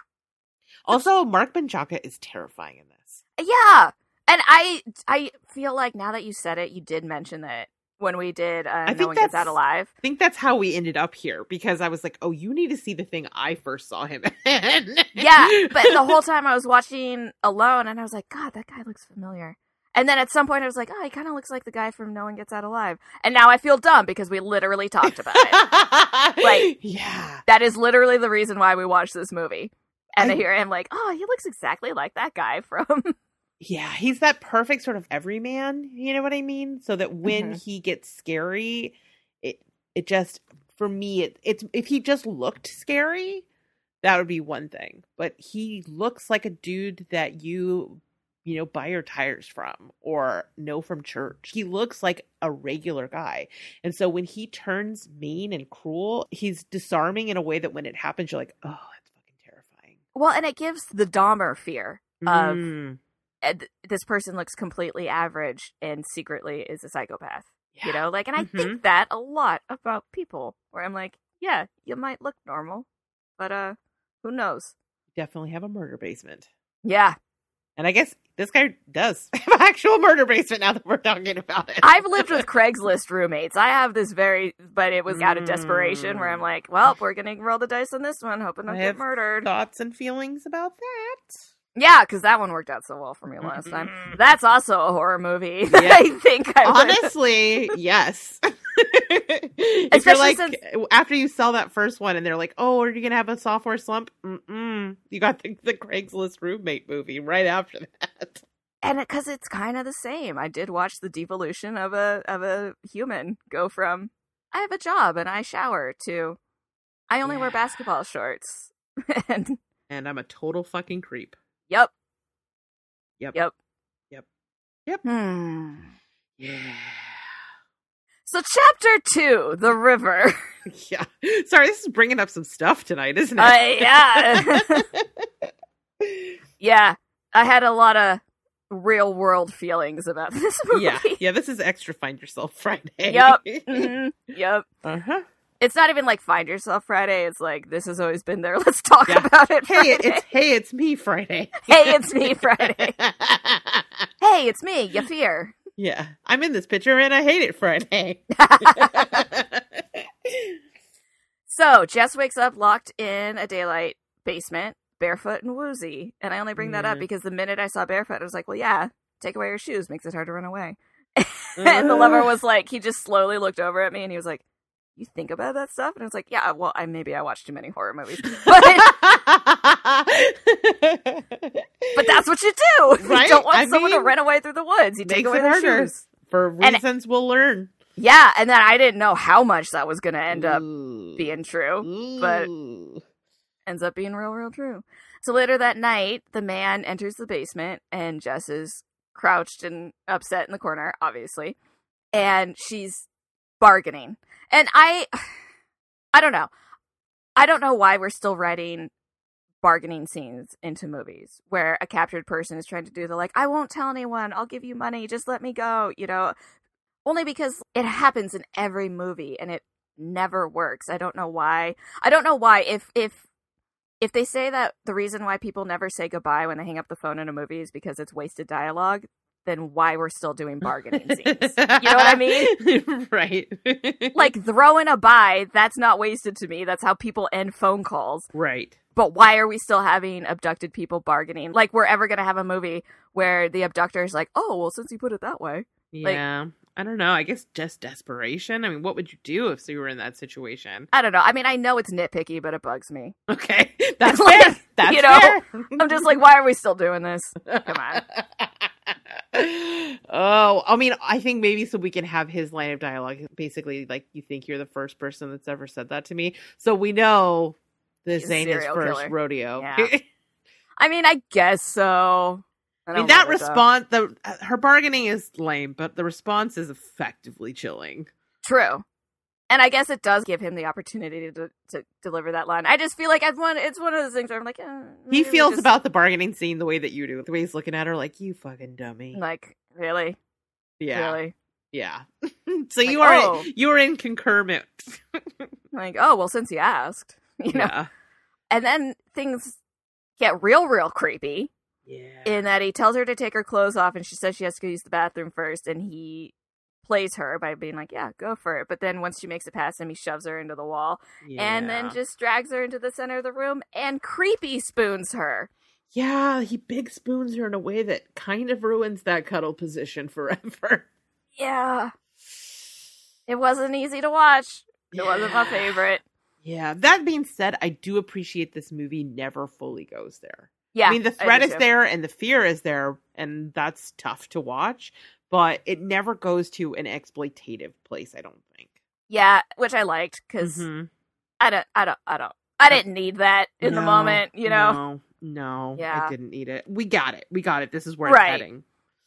Also, Marc Menchaca is terrifying in this. Yeah. And I I feel like now that you said it, you did mention that when we did uh, think No One Gets Out Alive. I think that's how we ended up here because I was like, "Oh, you need to see the thing I first saw him in." Yeah, but the whole time I was watching alone and I was like, God, that guy looks familiar. And then at some point I was like, oh, he kind of looks like the guy from No One Gets Out Alive. And now I feel dumb because we literally talked about it. like, yeah, that is literally the reason why we watched this movie. And I- here I am like, oh, he looks exactly like that guy from. Yeah, he's that perfect sort of everyman. You know what I mean? So that when Mhm. he gets scary, it it just for me it it's if he just looked scary, that would be one thing. But he looks like a dude that you you know buy your tires from or know from church. He looks like a regular guy. And so when he turns mean and cruel, he's disarming in a way that when it happens you're like, "Oh, that's fucking terrifying." well, and it gives the Dahmer fear of Mm, uh, this person looks completely average and secretly is a psychopath. You know, like, and I Mhm. think that a lot about people where I'm like, yeah, you might look normal, but uh, who knows? definitely have a murder basement. Yeah. And I guess this guy does have an actual murder basement now that we're talking about it. I've lived with Craigslist roommates. I have this very, but it was out of desperation where I'm like, well, we're going to roll the dice on this one, hoping I I don't get murdered. thoughts and feelings about that. Yeah, because that one worked out so well for me last time. Mhm. That's also a horror movie that Yeah. I think I. Honestly, yes. if Especially like since- after you sell that first one and they're like, "Oh, are you gonna have a software slump?" Mm-mm. You got the, the Craigslist roommate movie right after that. and because it's kind of the same. I did watch the devolution of a of a human go from I have a job and I shower to I only wear basketball shorts. and And I'm a total fucking creep. Yep, Yep. yep, Yep. Yep. Hmm. Yeah. So chapter two, the river. Yeah. Sorry, this is bringing up some stuff tonight, isn't it? Uh, yeah. yeah, I had a lot of real world feelings about this movie. yeah. Yeah, this is extra Find Yourself Friday. Yep. Mhm. Yep. uh-huh. It's not even like Find Yourself Friday. It's like this has always been there. Let's talk Yeah. about it. Hey, Friday. it's hey, it's me Friday. hey, it's me Friday. Hey, it's me. You fear. yeah. I'm in this picture and I hate it Friday. so Jess wakes up locked in a daylight basement, barefoot and woozy. And I only bring that up mm-hmm. because the minute I saw barefoot, I was like, well, yeah, take away your shoes makes it hard to run away. and the lover was like, he just slowly looked over at me and he was like, you think about that stuff? And it's like, yeah, well, I maybe I watched too many horror movies, but but that's what you do. Right? You don't want I someone to run away through the woods. You take away their shoes. For And- reasons we'll learn. Yeah, and then I didn't know how much that was going to end up Ooh. being true. but- ends up being real, real true. So later that night, the man enters the basement, and Jess is crouched and upset in the corner, obviously, and she's bargaining. And I, I don't know, I don't know why we're still writing bargaining scenes into movies where a captured person is trying to do the like, I won't tell anyone, I'll give you money, just let me go, you know, only because it happens in every movie and it never works. I don't know why. I don't know why. If if if they say that the reason why people never say goodbye when they hang up the phone in a movie is because it's wasted dialogue, then why we're still doing bargaining scenes? You know what I mean? right. like throwing a buy, that's not wasted to me. That's how people end phone calls. right. But why are we still having abducted people bargaining? Like we're ever gonna have a movie where the abductor is like, "Oh, well, since you put it that way." Like- Yeah. I don't know. I guess just desperation. I mean, what would you do if you were in that situation? I don't know. I mean, I know it's nitpicky, but it bugs me. Okay. That's Like, fair. That's you know, fair. I'm just like, why are we still doing this? Come on. Oh, I mean, I think maybe so we can have his line of dialogue. Basically, like, you think you're the first person that's ever said that to me. So we know This He's ain't his first killer. rodeo. Yeah. I mean, I guess so. I don't mean that love it, though. response the her bargaining is lame, but the response is effectively chilling. True. And I guess it does give him the opportunity to, to deliver that line. I just feel like I've one. It's one of those things where I'm like, eh, He feels just- about the bargaining scene the way that you do. The way he's looking at her like you fucking dummy. like really, yeah. really, Yeah. so Like, you are oh. you are in concurrent. like oh well, since you asked, you know. yeah. And then things get real, real creepy Yeah. in that he tells her to take her clothes off, and she says she has to go use the bathroom first, and he plays her by being like, "Yeah, go for it." But then once she makes it past him, he shoves her into the wall, and then just drags her into the center of the room and creepy spoons her. Yeah, he big spoons her in a way that kind of ruins that cuddle position forever. Yeah. It wasn't easy to watch. It wasn't my favorite. Yeah. That being said, I do appreciate this movie never fully goes there. Yeah. I mean, the threat is too. there and the fear is there, and that's tough to watch, but it never goes to an exploitative place, I don't think. Yeah, which I liked because Mhm. I don't, I don't, I don't, I didn't need that in the moment, you know? No, no, Yeah. I didn't need it. We got it. We got it. This is where Right. it's heading.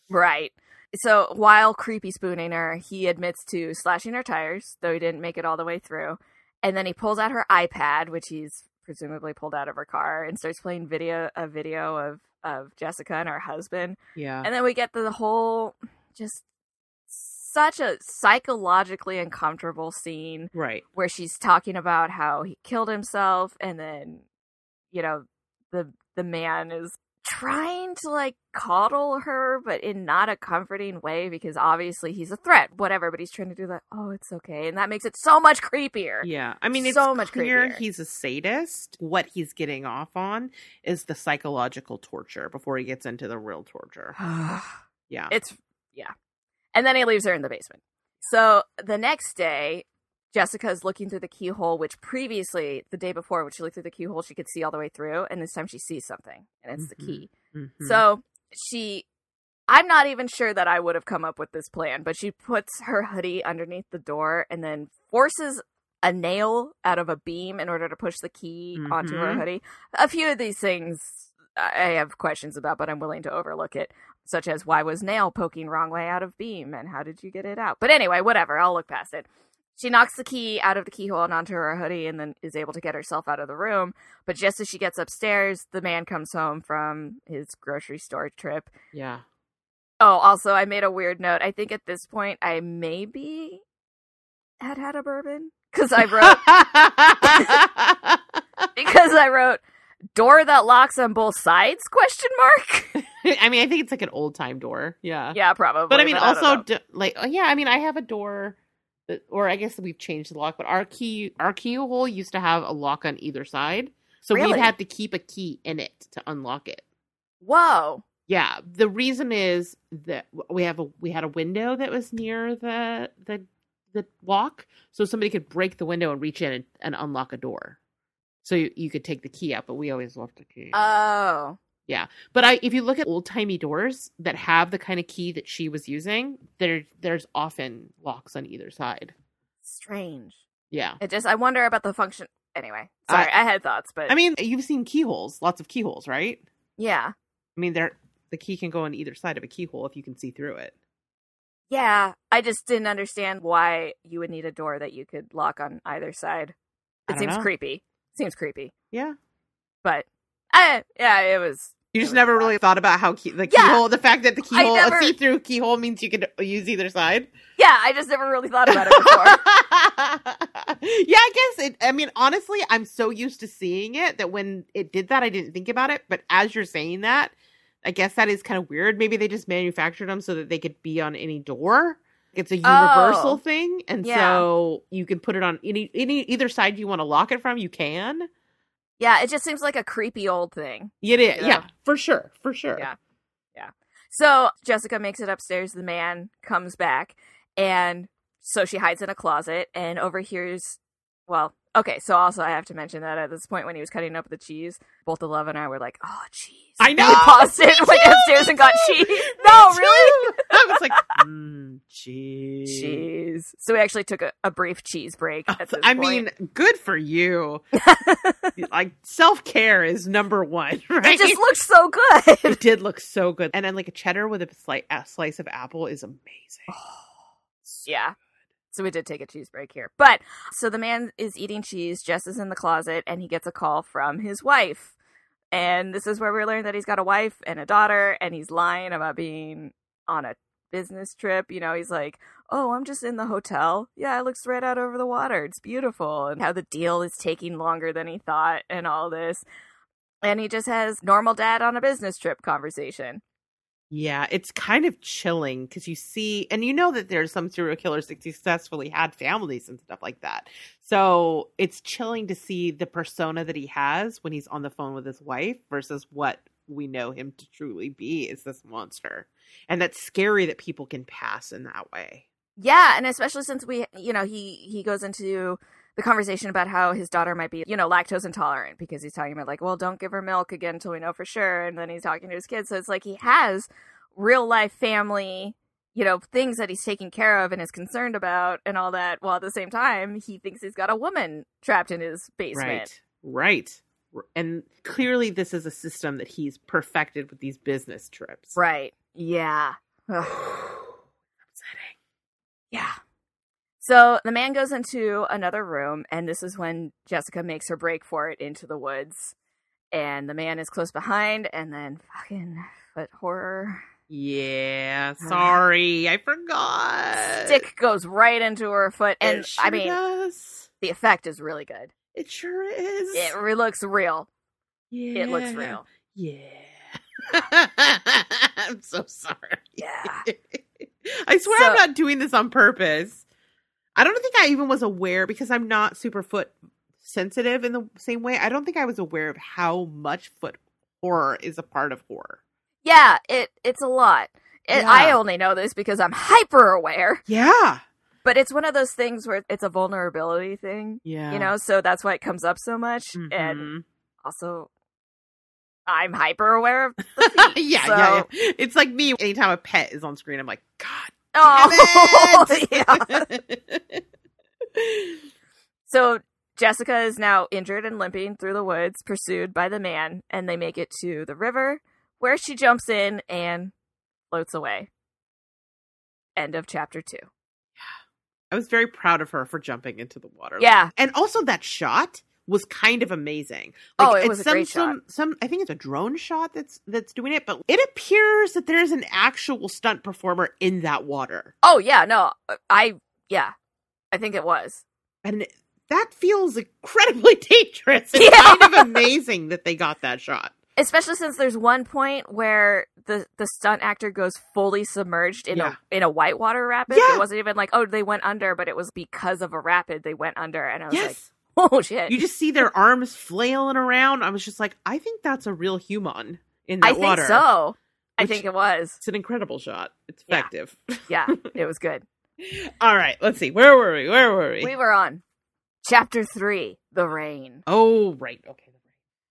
Right. So while creepy spooning her, he admits to slashing her tires, though he didn't make it all the way through. And then he pulls out her iPad, which he's presumably pulled out of her car, and starts playing video a video of of Jessica and her husband. Yeah. And then we get the whole just such a psychologically uncomfortable scene right. where she's talking about how he killed himself and then you know the the man is trying to like coddle her but in not a comforting way because obviously he's a threat whatever but he's trying to do that oh it's okay and that makes it so much creepier Yeah. I mean, it's So much clear creepier. he's a sadist. What he's getting off on is the psychological torture before he gets into the real torture. Yeah. it's yeah and then he leaves her in the basement so the next day jessica's looking through the keyhole which previously the day before when she looked through the keyhole she could see all the way through and this time she sees something and it's Mhm. the key Mhm. So she, I'm not even sure that I would have come up with this plan, but she puts her hoodie underneath the door and then forces a nail out of a beam in order to push the key onto her Mhm. hoodie. A few of these things I have questions about, but I'm willing to overlook it, such as why was nail poking wrong way out of beam and how did you get it out? But anyway, whatever, I'll look past it. She knocks the key out of the keyhole and onto her hoodie and then is able to get herself out of the room. But just as she gets upstairs, the man comes home from his grocery store trip. yeah. Oh, also, I made a weird note. I think at this point, I maybe had had a bourbon because I wrote because I wrote door that locks on both sides question mark. I mean, I think it's like an old time door. Yeah. yeah, probably. But I mean, don't also, know. d- like, oh, yeah, I mean, I have a door, that, or I guess we've changed the lock, but our key, our keyhole used to have a lock on either side, so Really? we had to keep a key in it to unlock it. whoa. Yeah, the reason is that we have a we had a window that was near the the the lock, so somebody could break the window and reach in and, and unlock a door. So you, you could take the key out, but we always left the key. Oh, Yeah, but I, if you look at old timey doors that have the kind of key that she was using, there there's often locks on either side. strange. Yeah, It just I wonder about the function. Anyway, sorry, I, had thoughts, but I mean you've seen keyholes, lots of keyholes, right? yeah, I mean, they're the key can go on either side of a keyhole if you can see through it. yeah. I just didn't understand why you would need a door that you could lock on either side. It seems know. creepy. Seems creepy, Yeah, but I, yeah, it was. you just never really thought about how key, the Yeah. keyhole, the fact that the keyhole, never- a see-through keyhole means you could use either side. Yeah, I just never really thought about it before. yeah, I guess it. I mean, honestly, I'm so used to seeing it that when it did that, I didn't think about it. But as you're saying that, I guess that is kind of weird. Maybe they just manufactured them so that they could be on any door. It's a universal Oh. thing, and Yeah. so you can put it on any any either side you want to lock it from. You can. Yeah, it just seems like a creepy old thing. It is, Yeah. yeah, for sure, for sure. Yeah. Yeah. So Jessica makes it upstairs. The man comes back, and so she hides in a closet and overhears. Well, okay. So also, I have to mention that at this point, when he was cutting up the cheese, both the love and I were like, "Oh, cheese!" I know! We paused it, went downstairs and got cheese. No, really? I was like, mm, cheese. Cheese. So we actually took a, a brief cheese break. At this I point. mean, good for you. like self care is number one, right? it just looked so good. it did look so good, and then like a cheddar with a slight a slice of apple is amazing. yeah. So we did take a cheese break here. But so the man is eating cheese, Jess is in the closet, and he gets a call from his wife. And this is where we learn that he's got a wife and a daughter, and he's lying about being on a business trip. You know, he's like, Oh, I'm just in the hotel. Yeah, it looks right out over the water. It's beautiful. And how the deal is taking longer than he thought, and all this. And he just has normal dad on a business trip conversation. Yeah, it's kind of chilling because you see, and you know that there's some serial killers that successfully had families and stuff like that. So it's chilling to see the persona that he has when he's on the phone with his wife versus what we know him to truly be is this monster. And that's scary that people can pass in that way. Yeah, and especially since we, you know, he he goes into the conversation about how his daughter might be, you know, lactose intolerant because he's talking about like, well, don't give her milk again until we know for sure, and then he's talking to his kids, so it's like he has real life family, you know, things that he's taking care of and is concerned about and all that, while at the same time he thinks he's got a woman trapped in his basement. Right. Right. And clearly this is a system that he's perfected with these business trips. Right. Yeah. Ugh. Upsetting. Yeah. So the man goes into another room, and this is when Jessica makes her break for it into the woods. And the man is close behind, and then fucking foot horror. Yeah, oh, sorry, I forgot. Stick goes right into her foot, and sure I mean, does. the effect is really good. it sure is. It re- looks real. yeah. It looks real. Yeah. I'm so sorry. Yeah. I swear So- I'm not doing this on purpose. I don't think I even was aware because I'm not super foot sensitive in the same way. I don't think I was aware of how much foot horror is a part of horror. Yeah, it it's a lot. It, Yeah. I only know this because I'm hyper aware, Yeah. but it's one of those things where it's a vulnerability thing, Yeah. you know. So that's why it comes up so much, and Mhm. also I'm hyper aware of the feet. yeah, so- yeah, yeah. It's like me anytime a pet is on screen, I'm like, God Oh, yeah. So Jessica is now injured and limping through the woods, pursued by the man, and they make it to the river, where she jumps in and floats away. End of chapter two. I was very proud of her for jumping into the water. Yeah. And also that shot was kind of amazing. Oh, it it's was a some, great some, Some, I think it's a drone shot that's that's doing it, but it appears that there's an actual stunt performer in that water, Oh yeah, no, I yeah, I think it was. and that feels incredibly dangerous. It's Yeah. kind of amazing that they got that shot. Especially since there's one point where the the stunt actor goes fully submerged in Yeah. a in a whitewater rapid. Yeah. It wasn't even like oh they went under, but it was because of a rapid they went under, and I was like Yes, oh shit. you just see their arms flailing around. I was just like, I think that's a real human in that I think water. so. I think it was. It's an incredible shot. It's Yeah. effective. Yeah, it was good. All right, let's see. Where were we? Where were we? We were on chapter three, the rain. oh, right. Okay.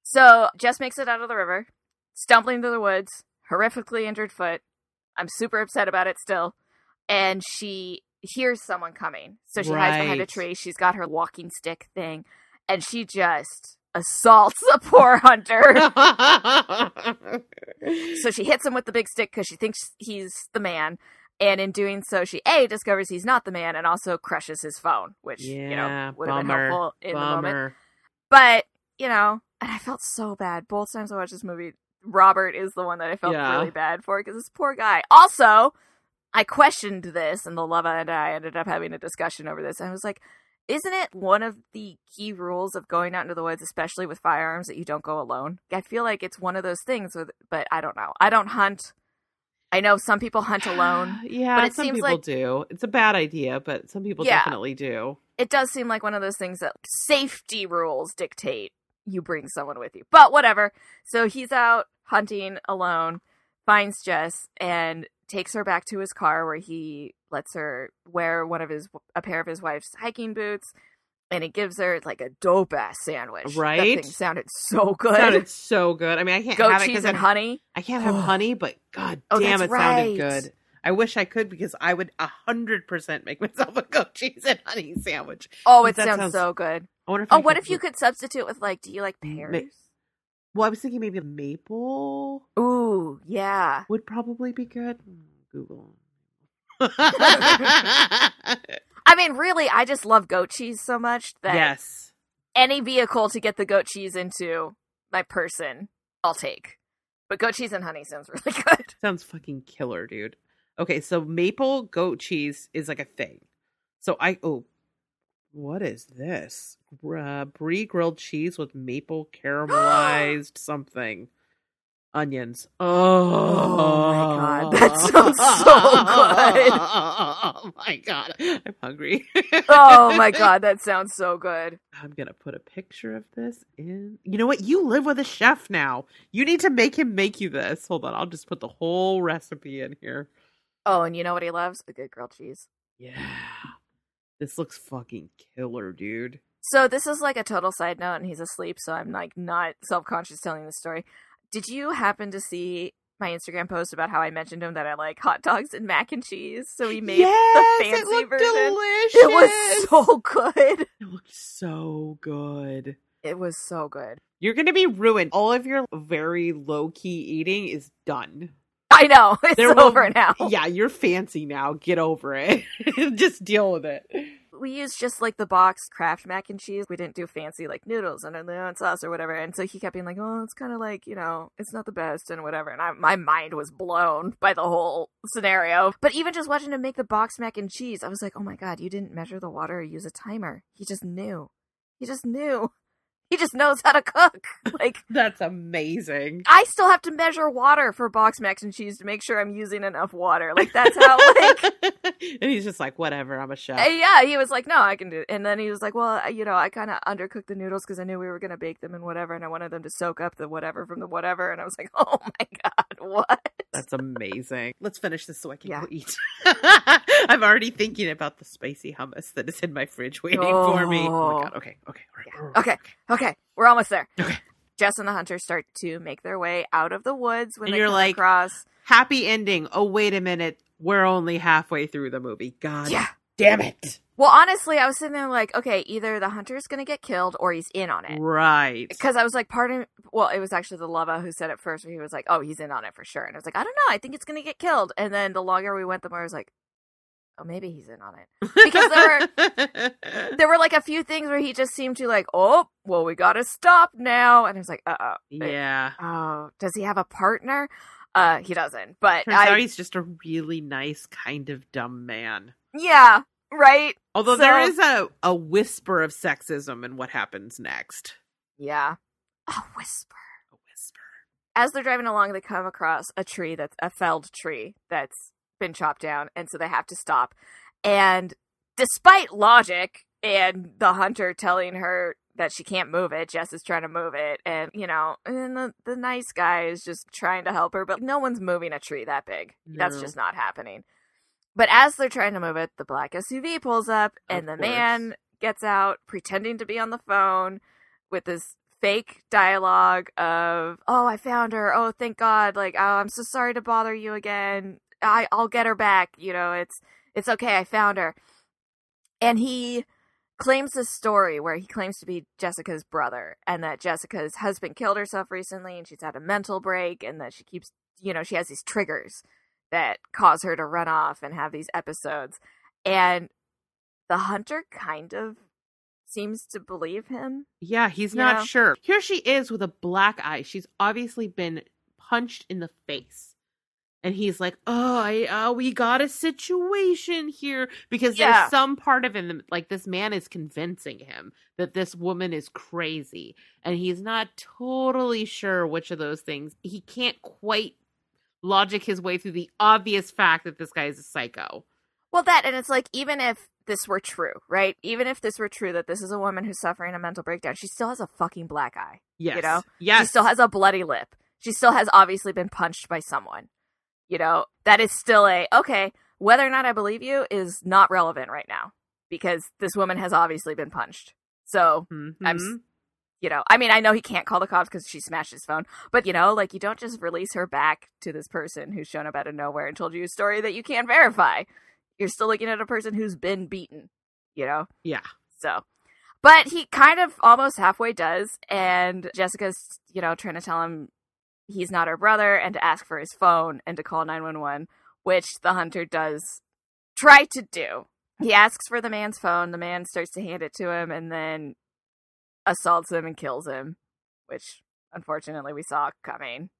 So Jess makes it out of the river, stumbling through the woods, horrifically injured foot. I'm super upset about it still. And she hears someone coming. So she hides behind a tree. She's got her walking stick thing. And she just assaults a poor hunter. so she hits him with the big stick because she thinks he's the man. And in doing so, she A discovers he's not the man and also crushes his phone, which, yeah, you know, would have been bummer, helpful in the moment. But, you know, and I felt so bad. Both times I watched this movie, Robert is the one that I felt Yeah. really bad for because this poor guy. Also, I questioned this, and the love and I ended up having a discussion over this. And I was like, isn't it one of the key rules of going out into the woods, especially with firearms, that you don't go alone? I feel like it's one of those things, with, but I don't know. I don't hunt. I know some people hunt alone. yeah, but it some seems people like- do. It's a bad idea, but some people Yeah. definitely do. it does seem like one of those things that safety rules dictate you bring someone with you. But whatever. So he's out hunting alone, finds Jess, and takes her back to his car where he lets her wear one of his a pair of his wife's hiking boots. And he gives her like a dope ass sandwich. Right? That thing sounded so good. Sounded so good. I mean, I can't Goat have it cheese and honey. I can't have honey, but god Oh, damn, it sounded good. I wish I could because I would a hundred percent make myself a goat cheese and honey sandwich. Oh, it sounds, sounds- so good. I wonder if Oh, I what if you could substitute with like? Do you like pears? Well, I was thinking maybe maple Ooh, yeah. would probably be good. Google. I mean, really, I just love goat cheese so much that yes. any vehicle to get the goat cheese into my person, I'll take. But goat cheese and honey sounds really good. Sounds fucking killer, dude. Okay, so maple goat cheese is like a thing. So I oh, what is this? Uh, brie grilled cheese with maple caramelized something, onions. Oh, my God, that sounds so good. Oh my god, I'm hungry. Oh my god, that sounds so good. I'm gonna put a picture of this in. You know what? You live with a chef now. You need to make him make you this. Hold on, I'll just put the whole recipe in here. Oh, and you know what he loves? A good grilled cheese. Yeah. This looks fucking killer, dude. So this is like a total side note, and he's asleep, so I'm like not self conscious telling the story. Did you happen to see my Instagram post about how I mentioned him that I like hot dogs and mac and cheese? So he made yes, the fancy it looked version. delicious. It was so good. It looked so good. It was so good. You're gonna be ruined. All of your very low key eating is done. I know it's There will- over now. Yeah, you're fancy now. Get over it. just deal with it. We used just like the box Kraft mac and cheese. We didn't do fancy like noodles and sauce or whatever. And so he kept being like, "Oh, it's kind of like you know, it's not the best and whatever." And I, my mind was blown by the whole scenario. But even just watching him make the box mac and cheese, I was like, "Oh my god, you didn't measure the water or use a timer. He just knew. He just knew. He just knows how to cook." Like That's amazing. I still have to measure water for box mac and cheese to make sure I'm using enough water. Like that's how like and he's just like, whatever, I'm a chef. Uh, yeah, he was like, "No, I can do." it. And then he was like, "Well, you know, I kind of undercooked the noodles because I knew we were gonna bake them and whatever, and I wanted them to soak up the whatever from the whatever." And I was like, "Oh my god, what?" That's amazing. Let's finish this so I can Yeah. go eat. I'm already thinking about the spicy hummus that is in my fridge waiting for me. Oh Oh. my god. Okay. Okay. right, Yeah. right, Okay. Okay, we're almost there. Okay. Jess and the hunter start to make their way out of the woods when And they you're come like- across. Happy ending. Oh wait a minute. We're only halfway through the movie. God Yeah. damn it. Well, honestly, I was sitting there like, okay, either the hunter's gonna get killed or he's in on it. Right. Because I was like, pardon. Well, it was actually the lava who said it first. Where he was like, "Oh, he's in on it for sure," and I was like, "I don't know. I think it's gonna get killed." And then the longer we went, the more I was like, "Oh, maybe he's in on it." because there were there were like a few things where he just seemed to like, oh, well, we gotta stop now, and I was like, uh oh, Yeah. oh, does he have a partner? Uh, he doesn't, but Turns I, he's just a really nice kind of dumb man. yeah, right, Although there So- is a, a whisper of sexism in what happens next. yeah, a whisper. A whisper. As they're driving along, they come across a tree that's a felled tree that's been chopped down, and so they have to stop. And despite logic and the hunter telling her that she can't move it, Jess is trying to move it, and you know, and the the nice guy is just trying to help her, but no one's moving a tree that big. That's just not happening. But as they're trying to move it, the black SUV pulls up, and Of the man gets out, pretending to be on the phone with this fake dialogue of, "Oh, I found her. Oh, thank God. Like, oh, I'm so sorry to bother you again. I I'll get her back. You know, it's it's okay. I found her." And he claims this story where he claims to be Jessica's brother and that Jessica's husband killed herself recently and she's had a mental break and that she keeps, you know, she has these triggers that cause her to run off and have these episodes. And the hunter kind of seems to believe him. Yeah, he's not know? sure. Here she is with a black eye. She's obviously been punched in the face. And he's like, "Oh, I, uh, we got a situation here because Yeah. there's some part of him, like this man is convincing him that this woman is crazy, and he's not totally sure which of those things. He can't quite logic his way through the obvious fact that this guy is a psycho. Well, that, and it's like, even if this were true, right? Even if this were true that this is a woman who's suffering a mental breakdown, she still has a fucking black eye. Yes, you know? yes, She still has a bloody lip. She still has obviously been punched by someone. You know, that is still a, okay, whether or not I believe you is not relevant right now because this woman has obviously been punched. So, I'm Mhm. You know, I mean, I know he can't call the cops because she smashed his phone, but you know, like you don't just release her back to this person who's shown up out of nowhere and told you a story that you can't verify. You're still looking at a person who's been beaten, you know? Yeah. So, but he kind of almost halfway does, and Jessica's, you know, trying to tell him he's not her brother and to ask for his phone and to call 911, which the hunter does try to do. He mm-hmm. asks for the man's phone, the man starts to hand it to him, and then assaults him and kills him, which unfortunately we saw coming.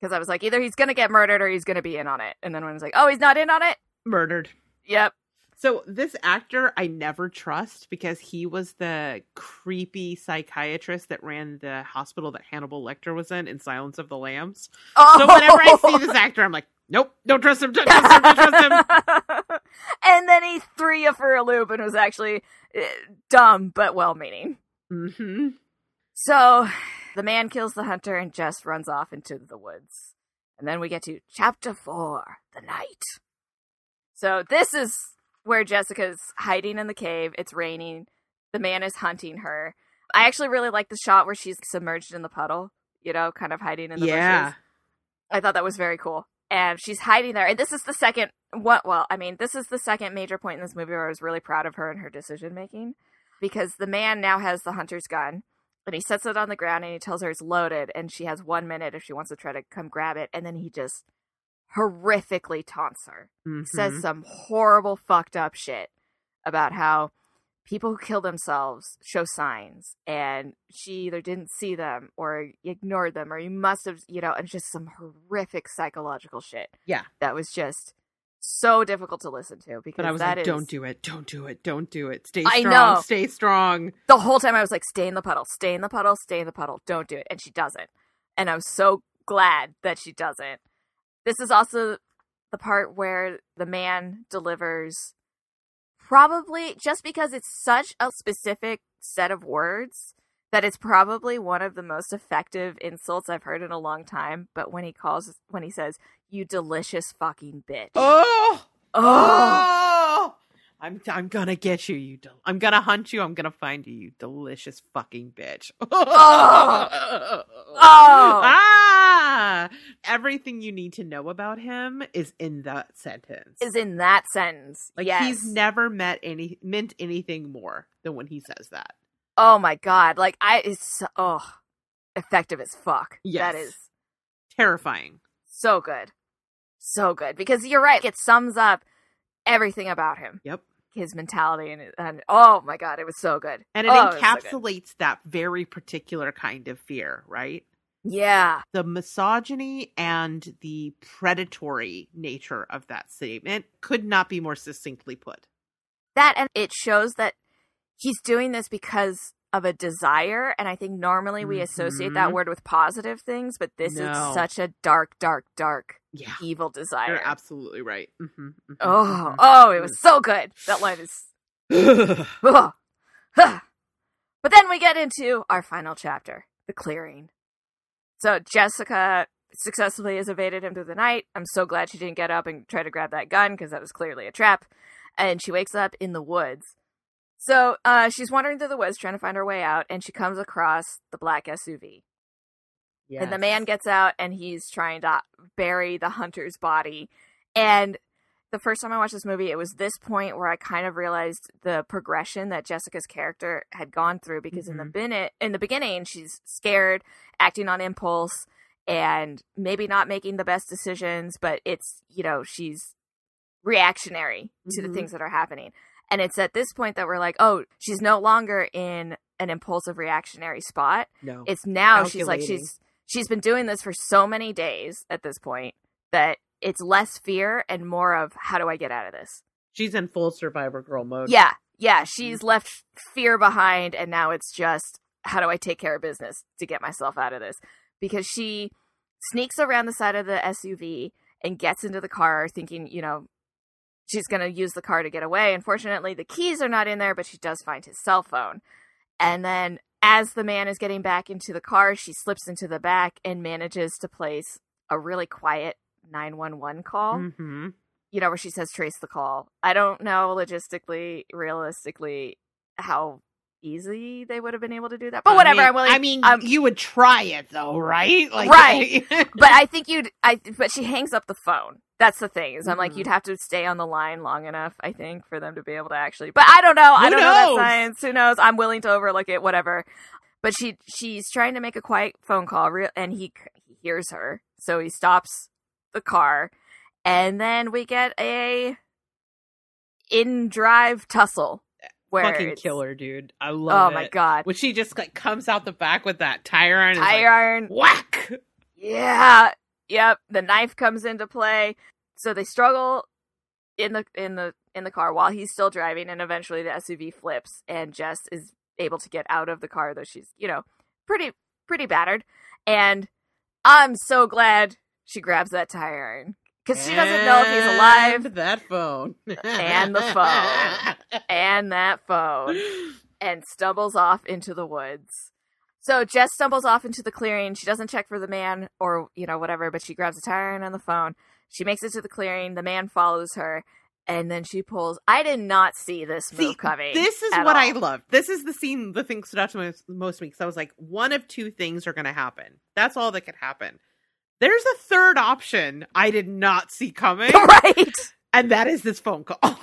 Because I was like, either he's going to get murdered or he's going to be in on it. And then when I was like, oh, he's not in on it? Murdered. Yep. So this actor I never trust because he was the creepy psychiatrist that ran the hospital that Hannibal Lecter was in in Silence of the Lambs. Oh. So whenever I see this actor, I'm like, nope, don't trust him, don't trust him, don't trust him. and then he threw you for a loop and was actually uh, dumb but well-meaning. hmm So the man kills the hunter and just runs off into the woods. And then we get to chapter four, the night. So this is where Jessica's hiding in the cave. It's raining. The man is hunting her. I actually really like the shot where she's submerged in the puddle, you know, kind of hiding in the Yeah. bushes. I thought that was very cool. And she's hiding there. And this is the second what well, I mean, this is the second major point in this movie where I was really proud of her and her decision making. Because the man now has the hunter's gun and he sets it on the ground and he tells her it's loaded and she has one minute if she wants to try to come grab it and then he just horrifically taunts her says Mhm. some horrible fucked up shit about how people who kill themselves show signs and she either didn't see them or ignored them or you must have you know and just some horrific psychological shit Yeah. that was just so difficult to listen to because But I was that like, is- don't do it, don't do it, don't do it. Stay I strong, know. stay strong. the whole time I was like, stay in the puddle, stay in the puddle, stay in the puddle, don't do it. And she doesn't. And I'm so glad that she doesn't. This is also the part where the man delivers probably just because it's such a specific set of words that it's probably one of the most effective insults I've heard in a long time. But when he calls, when he says, you delicious fucking bitch. Oh, oh. oh! I'm I'm gonna get you. You. Del- I'm gonna hunt you. I'm gonna find you. You delicious fucking bitch. Oh! Ah! Everything you need to know about him is in that sentence. Is in that sentence. like yes. he's never met any meant anything more than when he says that. Oh my god! Like I is so, oh effective as fuck. Yes. That is Terrifying. so good, so good. Because you're right. It sums up everything about him, Yep. his mentality, and and oh my god, it was so good. And it Oh, was so encapsulates that very particular kind of fear, right? Yeah, the misogyny and the predatory nature of that statement could not be more succinctly put. that and it shows that he's doing this because of a desire, and I think normally we associate that Mhm. word with positive things, but this No. is such a dark, dark, dark, Yeah. evil desire. You're absolutely right. hmm Oh, oh, it was so good. That line is. But then we get into our final chapter, the clearing. So Jessica successfully has evaded him through the night. I'm so glad she didn't get up and try to grab that gun because that was clearly a trap. And she wakes up in the woods. So uh, she's wandering through the woods trying to find her way out, and she comes across the black SUV. And the man gets out and he's trying to bury the hunter's body. And the first time I watched this movie, it was this point where I kind of realized the progression that Jessica's character had gone through because in the Mhm. bin- in the beginning she's scared, acting on impulse, and maybe not making the best decisions, but it's you know she's reactionary to the Mhm. things that are happening. And it's at this point that we're like, oh, she's no longer in an impulsive reactionary spot no. it's now she's like she's she's been doing this for so many days at this point that it's less fear and more of how do I get out of this? She's in full survivor girl mode. Yeah, yeah, she's mm-hmm. left fear behind and now it's just how do I take care of business to get myself out of this? Because she sneaks around the side of the SUV and gets into the car thinking, you know, she's going to use the car to get away. Unfortunately, the keys are not in there, but she does find his cell phone. And then as the man is getting back into the car, she slips into the back and manages to place a really quiet 911 call hmm you know, where she says trace the call. I don't know logistically, realistically, how easy they would have been able to do that. But whatever. I mean, I'm willing. I mean, I'm- you would try it though, right? Right. but I think you'd. I but she hangs up the phone. That's the thing. Is I'm like Mhm. you'd have to stay on the line long enough. I think for them to be able to actually. But I don't know. I don't know that science. Who knows? I'm willing to overlook it. Whatever. But she she's trying to make a quiet phone call, real, and he he hears her, so he stops the car, and then we get a in drive tussle where fucking killer, dude. I love Oh it. my god! When she just like comes out the back with that tire iron, Tire iron. whack. Yeah. Yep. The knife comes into play. So they struggle in the in the in the car while he's still driving and eventually the SUV flips and Jess is able to get out of the car though she's, you know, pretty pretty battered. And I'm so glad she grabs that tire iron cuz she doesn't know if he's alive And That phone And the phone. and that phone and stumbles off into the woods. So Jess stumbles off into the clearing. She doesn't check for the man or, you know, whatever, but she grabs a tire iron on the phone. She makes it to the clearing. The man follows her. And then she pulls. I did not see this move See, coming. This is at what all. I love. This is the scene, the thing stood out to me most, most weeks. I was like, one of two things are going to happen. That's all that could happen. There's a third option I did not see coming, right. and that is this phone call.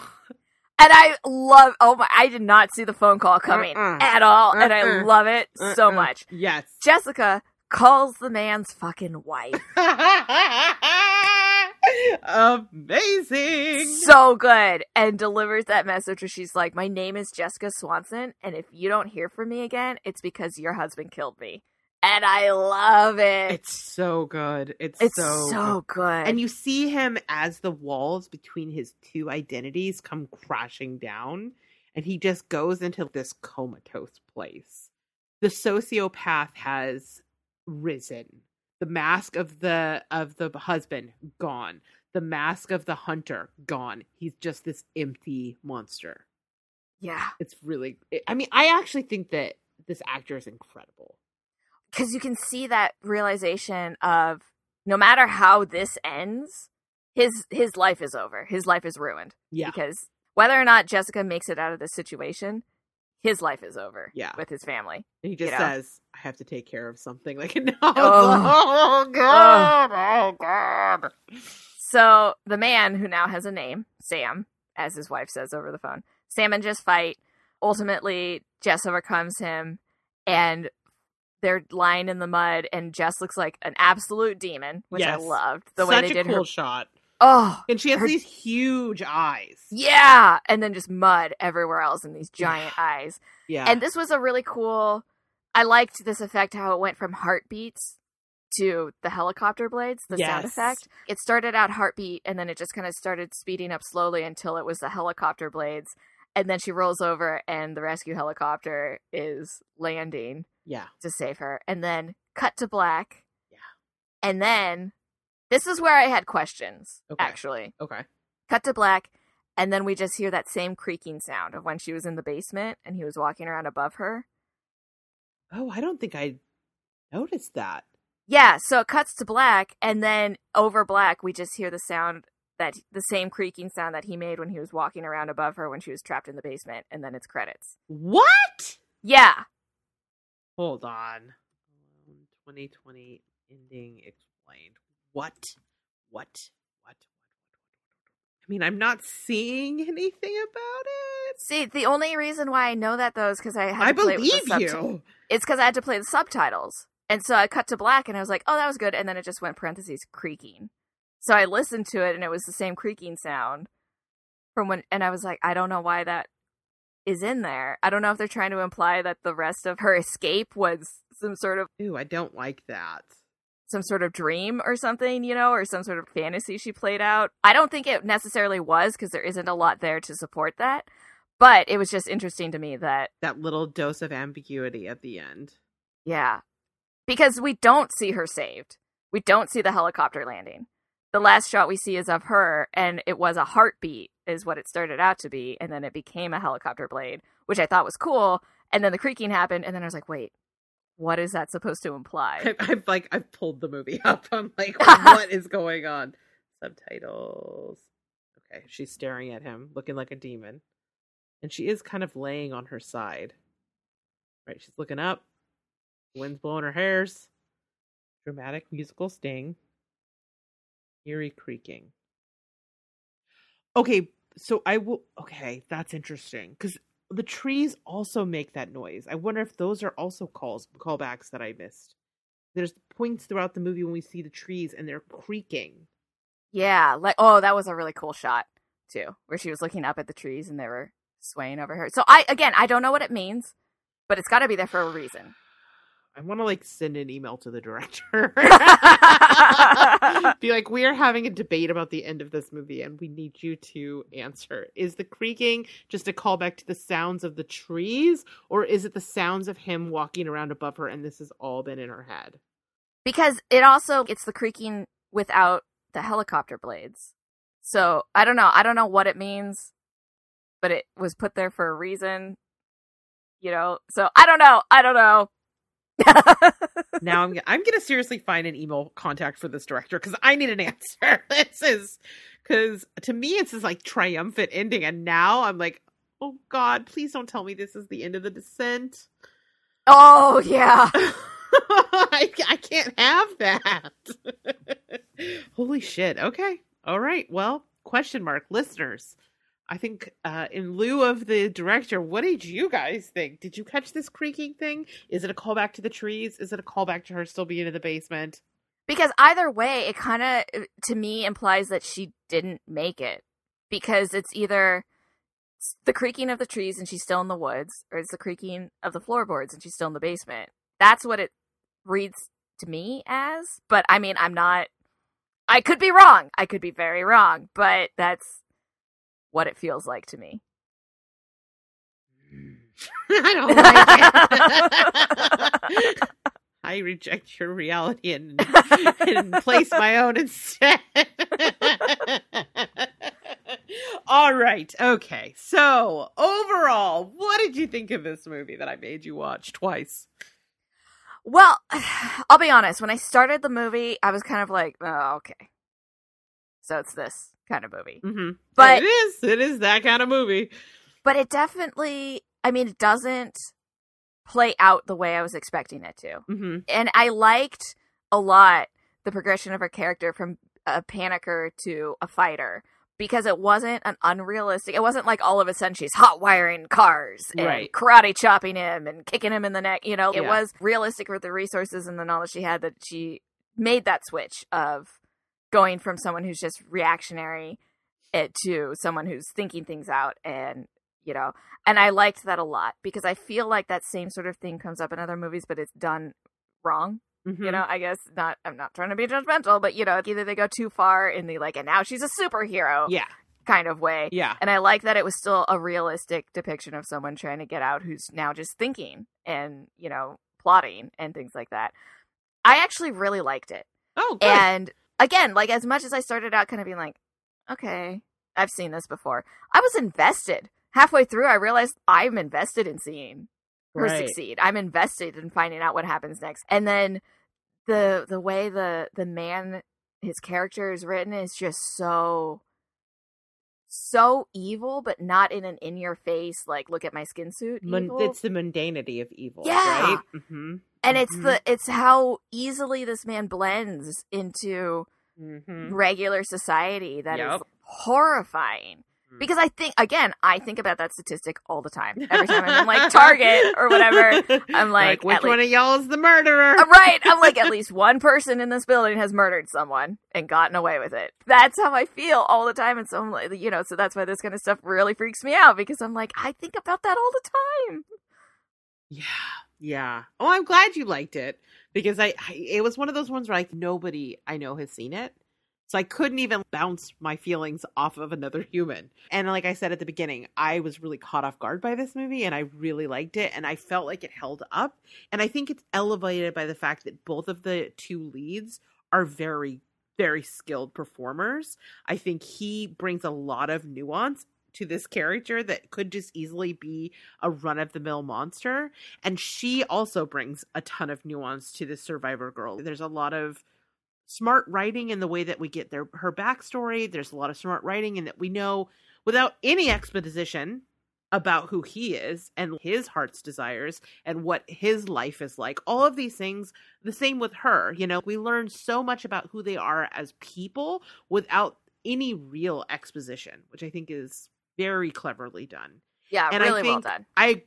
And I love. Oh my! I did not see the phone call coming Mm-mm. at all, and I love it so Uh-uh. much. Yes. Jessica calls the man's fucking wife. Amazing. so good and delivers that message where she's like my name is jessica swanson and if you don't hear from me again it's because your husband killed me and i love it It's so good. It's, it's so, so, good. good And you see him as the walls between his two identities come crashing down, and he just goes into this comatose place. The sociopath has risen. The mask of the of the husband gone. The mask of the hunter gone. He's just this empty monster. yeah It's really. I mean, I actually think that this actor is incredible. Because you can see that realization of no matter how this ends his his life is over his life is ruined Yeah. because whether or not jessica makes it out of this situation his life is over Yeah. with his family And he just You know? says, "I have to take care of something." Like, no, Oh. oh, oh, oh god, oh god. So the man who now has a name, Sam, as his wife says over the phone, Sam and Jess fight. Ultimately, Jess overcomes him, and they're lying in the mud. And Jess looks like an absolute demon, which I loved the Such way they a did cool her. shot, Oh, and she has her- these huge eyes. yeah, and then just mud everywhere else in these giant eyes. Yeah, And this was a really cool. I liked this effect how it went from heartbeats to the helicopter blades, the sound effect. It started out heartbeat and then it just kind of started speeding up slowly until it was the helicopter blades. And then she rolls over and the rescue helicopter is landing yeah, to save her. And then cut to black. Yeah. And then this is where I had questions, Okay. actually. okay. Cut to black. And then we just hear that same creaking sound of when she was in the basement and he was walking around above her. Oh, I don't think I noticed that. Yeah, so it cuts to black, and then over black, we just hear the sound that the same creaking sound that he made when he was walking around above her when she was trapped in the basement, and then it's credits. What? Yeah, Hold on. Um, 2020 ending explained. What? What? What? What? What? I mean, I'm not seeing anything about it. see, the only reason why I know that though is because I had I to play with believe subti- you. It's because I had to play the subtitles, and so I cut to black, and I was like, "Oh, that was good," and then it just went parentheses creaking. So I listened to it, and it was the same creaking sound from when, and I was like, "I don't know why that is in there. I don't know if they're trying to imply that the rest of her escape was some sort of." Ooh, I don't like that. some sort of dream or something, you know, or some sort of fantasy she played out. I don't think it necessarily was because there isn't a lot there to support that. But it was just interesting to me that, That little dose of ambiguity at the end. yeah, because we don't see her saved. We don't see the helicopter landing. The last shot we see is of her, and it was a heartbeat, is what it started out to be. And then it became a helicopter blade, which I thought was cool. And then the creaking happened, and then I was like, wait, what is that supposed to imply? I've, I've like I've pulled the movie up. I'm like, what is going on? Subtitles. Okay, she's staring at him, looking like a demon, and she is kind of laying on her side. Right, she's looking up. Wind's blowing her hairs. Dramatic musical sting. Eerie creaking. Okay, so I will. Okay, that's interesting because the trees also make that noise. I wonder if those are also calls callbacks that I missed. There's points throughout the movie when we see the trees and they're creaking. Yeah, like oh, that was a really cool shot too, where she was looking up at the trees and they were swaying over her. So I again, I don't know what it means, but it's got to be there for a reason. I want to like send an email to the director. Be like, we are having a debate about the end of this movie and we need you to answer. Is the creaking just a callback to the sounds of the trees or is it the sounds of him walking around above her and this has all been in her head? Because it also it's the creaking without the helicopter blades. So, I don't know. I don't know what it means, but it was put there for a reason. You know. So, I don't know. I don't know. Now I'm I'm gonna seriously find an email contact for this director because I need an answer. this is because to me it's this like triumphant ending, and now I'm like, oh God, please don't tell me this is the end of the descent. Oh yeah. I, I can't have that. Holy shit. Okay. All right. Well, question mark listeners. I think uh, in lieu of the director, what did you guys think? Did you catch this creaking thing? Is it a callback to the trees? Is it a callback to her still being in the basement? Because either way, it kind of, to me, implies that she didn't make it. Because it's either the creaking of the trees and she's still in the woods, or it's the creaking of the floorboards and she's still in the basement. That's what it reads to me as. But I mean, I'm not. I could be wrong. I could be very wrong, but that's what it feels like to me. Mm. I don't like it. I reject your reality and, and place my own instead. All right. Okay. So, overall, what did you think of this movie that I made you watch twice? Well, I'll be honest. When I started the movie, I was kind of like, oh, okay. So it's this kind of movie. Mm-hmm. But it is. It is that kind of movie. But it definitely, I mean, it doesn't play out the way I was expecting it to. Mm-hmm. And I liked a lot the progression of her character from a panicker to a fighter because it wasn't an unrealistic. It wasn't like all of a sudden she's hot wiring cars and right. karate chopping him and kicking him in the neck. You know, it was realistic with the resources and the knowledge she had that she made that switch of going from someone who's just reactionary eh, to someone who's thinking things out and you know and i liked that a lot because i feel like that same sort of thing comes up in other movies but it's done wrong Mhm. you know i guess not i'm not trying to be judgmental but you know either they go too far in the like and now she's a superhero Yeah. kind of way Yeah. and i like that it was still a realistic depiction of someone trying to get out who's now just thinking and you know plotting and things like that i actually really liked it Oh, good. and again, like as much as I started out kind of being like, okay, I've seen this before, I was invested. Halfway through, I realized I'm invested in seeing her Right. succeed. I'm invested in finding out what happens next. And then the the way the the man his character is written is just so so evil, but not in an in your face like look at my skin suit. It's the mundanity of evil, Yeah. right? Mm-hmm. and it's Mhm. the it's how easily this man blends into Mm-hmm. regular society that is Yep. horrifying. Mm. Because I think again, I think about that statistic all the time. Every time I'm in like Target or whatever, I'm like, which one of y'all is the murderer? Uh, right. I'm like, at least one person in this building has murdered someone and gotten away with it. That's how I feel all the time. And so I'm like, you know, so that's why this kind of stuff really freaks me out because I'm like, I think about that all the time. Yeah, yeah. Oh, I'm glad you liked it because I, I it was one of those ones where like nobody I know has seen it. So I couldn't even bounce my feelings off of another human. And like I said at the beginning, I was really caught off guard by this movie and I really liked it and I felt like it held up. And I think it's elevated by the fact that both of the two leads are very very skilled performers. I think he brings a lot of nuance to this character that could just easily be a run of the mill monster. And she also brings a ton of nuance to this survivor girl. There's a lot of smart writing in the way that we get their her backstory. There's a lot of smart writing in that we know without any exposition about who he is and his heart's desires and what his life is like. All of these things, the same with her. You know, we learn so much about who they are as people without any real exposition, which I think is very cleverly done. Yeah, And I really well done. I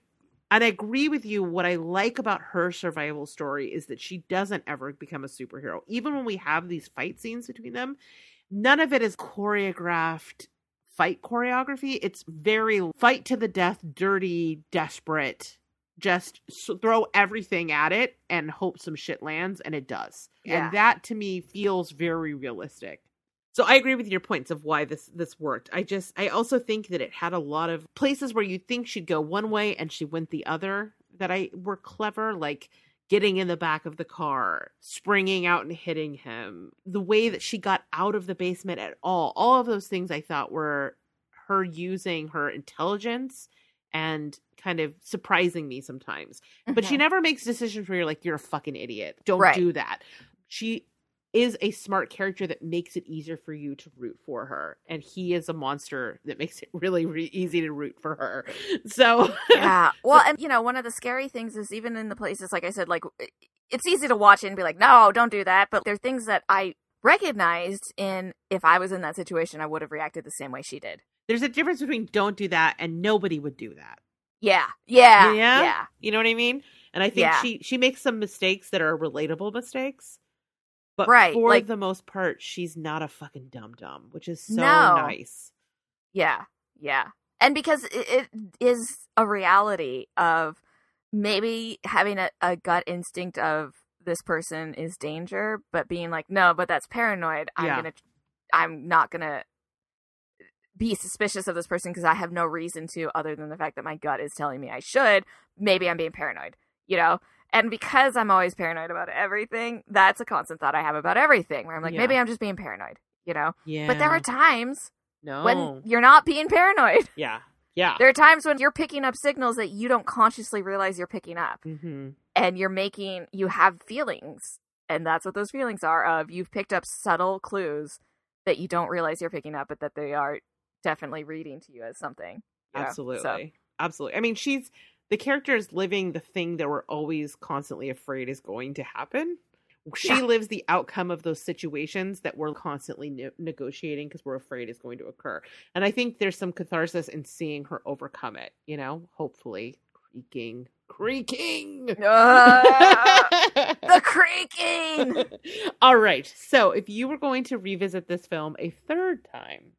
and I agree with you. What I like about her survival story is that she doesn't ever become a superhero. Even when we have these fight scenes between them, none of it is choreographed fight choreography. It's very fight to the death, dirty, desperate. Just throw everything at it and hope some shit lands, and it does. Yeah. And that to me feels very realistic. So I agree with your points of why this this worked. I just I also think that it had a lot of places where you think she'd go one way and she went the other that I were clever, like getting in the back of the car, springing out and hitting him, the way that she got out of the basement at all. All of those things I thought were her using her intelligence and kind of surprising me sometimes. But she Mhm. never makes decisions where you're like, you're a fucking idiot. Don't Right. do that. She is a smart character that makes it easier for you to root for her. And he is a monster that makes it really, really easy to root for her. So, yeah. Well, and you know, one of the scary things is even in the places, like I said, like it's easy to watch it and be like, no, don't do that. But there are things that I recognized in if I was in that situation, I would have reacted the same way she did. there's a difference between don't do that and nobody would do that. Yeah. Yeah. Yeah? Yeah. You know what I mean? And I think Yeah. she she makes some mistakes that are relatable mistakes. But Right, for like- the most part, she's not a fucking dumb dumb, which is so No. nice. Yeah. Yeah. And because it, it is a reality of maybe having a, a gut instinct of this person is danger, but being like, no, but that's paranoid. I'm Yeah. gonna, I'm not gonna be suspicious of this person because I have no reason to, other than the fact that my gut is telling me I should. Maybe I'm being paranoid, you know. And because I'm always paranoid about everything, that's a constant thought I have about everything. Where I'm like, Yeah. maybe I'm just being paranoid, you know. Yeah. But there are times no. when you're not being paranoid. yeah. Yeah. There are times when you're picking up signals that you don't consciously realize you're picking up, mm-hmm. and you're making you have feelings, and that's what those feelings are. Of you've picked up subtle clues that you don't realize you're picking up, but that they are definitely reading to you as something. you? Absolutely. So, Absolutely. I mean, she's the character is living the thing that we're always constantly afraid is going to happen. She Yeah. lives the outcome of those situations that we're constantly ne- negotiating because we're afraid is going to occur. And I think there's some catharsis in seeing her overcome it, you know, hopefully creaking, creaking. Ah, the creaking. All right. So, if you were going to revisit this film a third time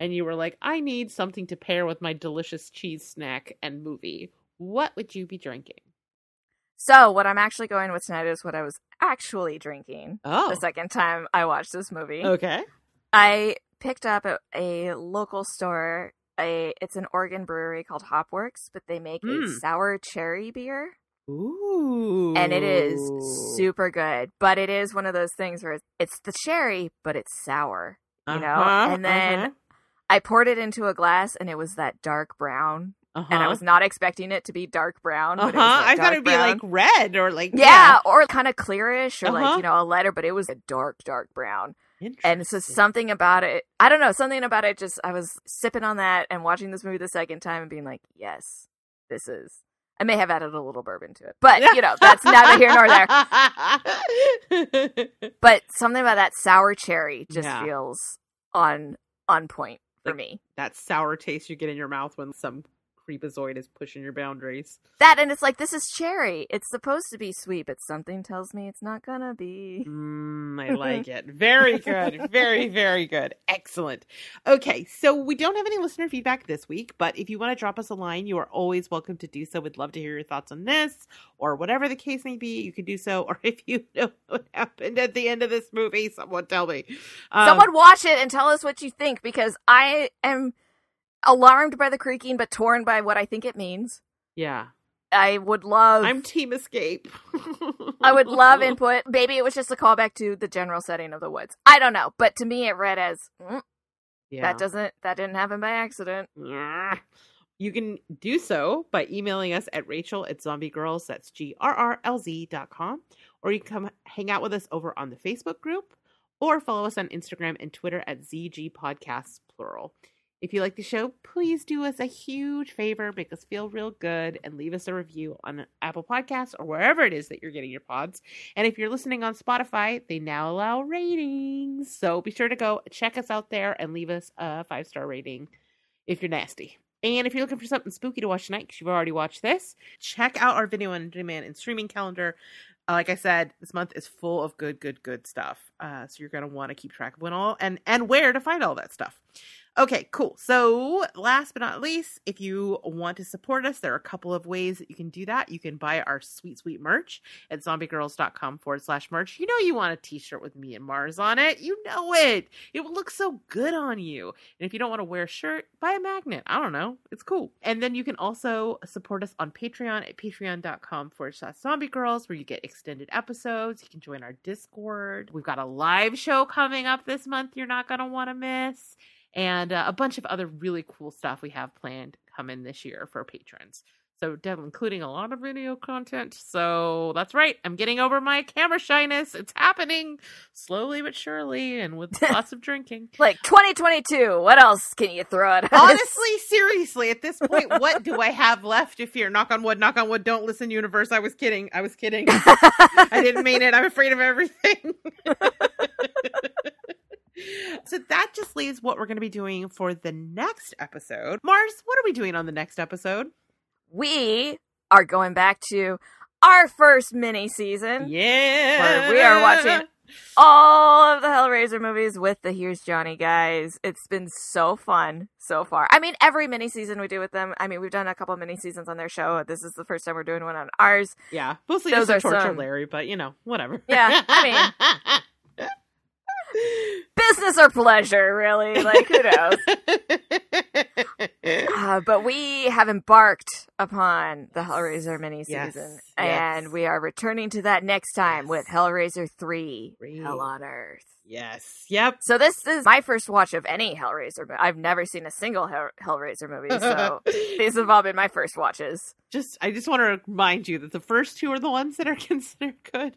and you were like, I need something to pair with my delicious cheese snack and movie, what would you be drinking? So what I'm actually going with tonight is what I was actually drinking Oh. the second time I watched this movie. Okay. I picked up at a local store. A it's an Oregon brewery called Hopworks, but they make a Mm. sour cherry beer, Ooh. and it is super good. But it is one of those things where it's, the cherry, but it's sour. You know, Uh-huh, and then uh-huh, I poured it into a glass, and it was that dark brown, and I uh-huh. was not expecting it to be dark brown. Uh-huh. that I thought it'd be like red or like yeah, or kind of clearish, or Uh-huh. like you know a letter, but it was a dark, dark brown. And so something about it, I don't know, something about it just, I was sipping on that and watching this movie the second time and being like, yes, this is, I may have added a little bourbon to it, but you know, that's neither here nor there. there. But something about that sour cherry just Yeah. feels on, on point for Like- me. that sour taste you get in your mouth when some creepazoid is pushing your boundaries. That, and it's like, this is cherry. It's supposed to be sweet, but something tells me it's not gonna be. Mm, I like it. Very good. Very, very good. Excellent. Okay, so we don't have any listener feedback this week, but if you want to drop us a line, you are always welcome to do so. We'd love to hear your thoughts on this or whatever the case may be. You can do so. Or if you know what happened at the end of this movie, someone tell me. Um, Someone watch it and tell us what you think because I am alarmed by the creaking, but torn by what I think it means. Yeah. I would love. I'm Team Escape. I would love input. Maybe it was just a callback to the general setting of the woods. I don't know, but to me, it read as mm, Yeah. that doesn't that didn't happen by accident. You can do so by emailing us at Rachel at zombiegrrlz, that's G R R L Z dot com, or you can come hang out with us over on the Facebook group, or follow us on Instagram and Twitter at ZG Podcasts, plural. If you like the show, please do us a huge favor, make us feel real good, and leave us a review on Apple Podcasts or wherever it is that you're getting your pods. And if you're listening on Spotify, they now allow ratings. So be sure to go check us out there and leave us a five star rating if you're nasty. And if you're looking for something spooky to watch tonight, because you've already watched this, check out our video on demand and streaming calendar. Uh, like I said, this month is full of good, good, good stuff. Uh, so you're going to want to keep track of when all and and where to find all that stuff. Okay, cool. So, last but not least, if you want to support us, there are a couple of ways that you can do that. You can buy our sweet, sweet merch at zombiegrrlz.com forward slash merch. You know, you want a t shirt with me and Marrs on it. You know it. It will look so good on you. And if you don't want to wear a shirt, buy a magnet. I don't know. It's cool. And then you can also support us on Patreon at patreon.com forward slash zombie girls, where you get extended episodes. You can join our Discord. We've got a live show coming up this month you're not going to want to miss and uh, a bunch of other really cool stuff we have planned coming this year for patrons. So, including a lot of video content. So, that's right. I'm getting over my camera shyness. It's happening slowly but surely and with lots of drinking. Like 2022. What else can you throw at us? Honestly, seriously, at this point, what do I have left to fear? Knock on wood, knock on wood. Don't listen, universe. I was kidding. I was kidding. I didn't mean it. I'm afraid of everything. So that just leaves what we're going to be doing for the next episode. Marrs, what are we doing on the next episode? We are going back to our first mini season. Yeah. We are watching all of the Hellraiser movies with the Here's Johnny guys. It's been so fun so far. I mean, every mini season we do with them. I mean, we've done a couple mini seasons on their show. This is the first time we're doing one on ours. Yeah, mostly Those just torture some... Larry, but you know, whatever. Yeah, I mean. business or pleasure, really. Like, who knows? uh, but we have embarked upon the Hellraiser mini season, yes, and yes. we are returning to that next time yes. with Hellraiser 3 Three. Hell on Earth. Yes. Yep. So this is my first watch of any Hellraiser. I've never seen a single Hell- Hellraiser movie, so these have all been my first watches. Just, I just want to remind you that the first two are the ones that are considered good.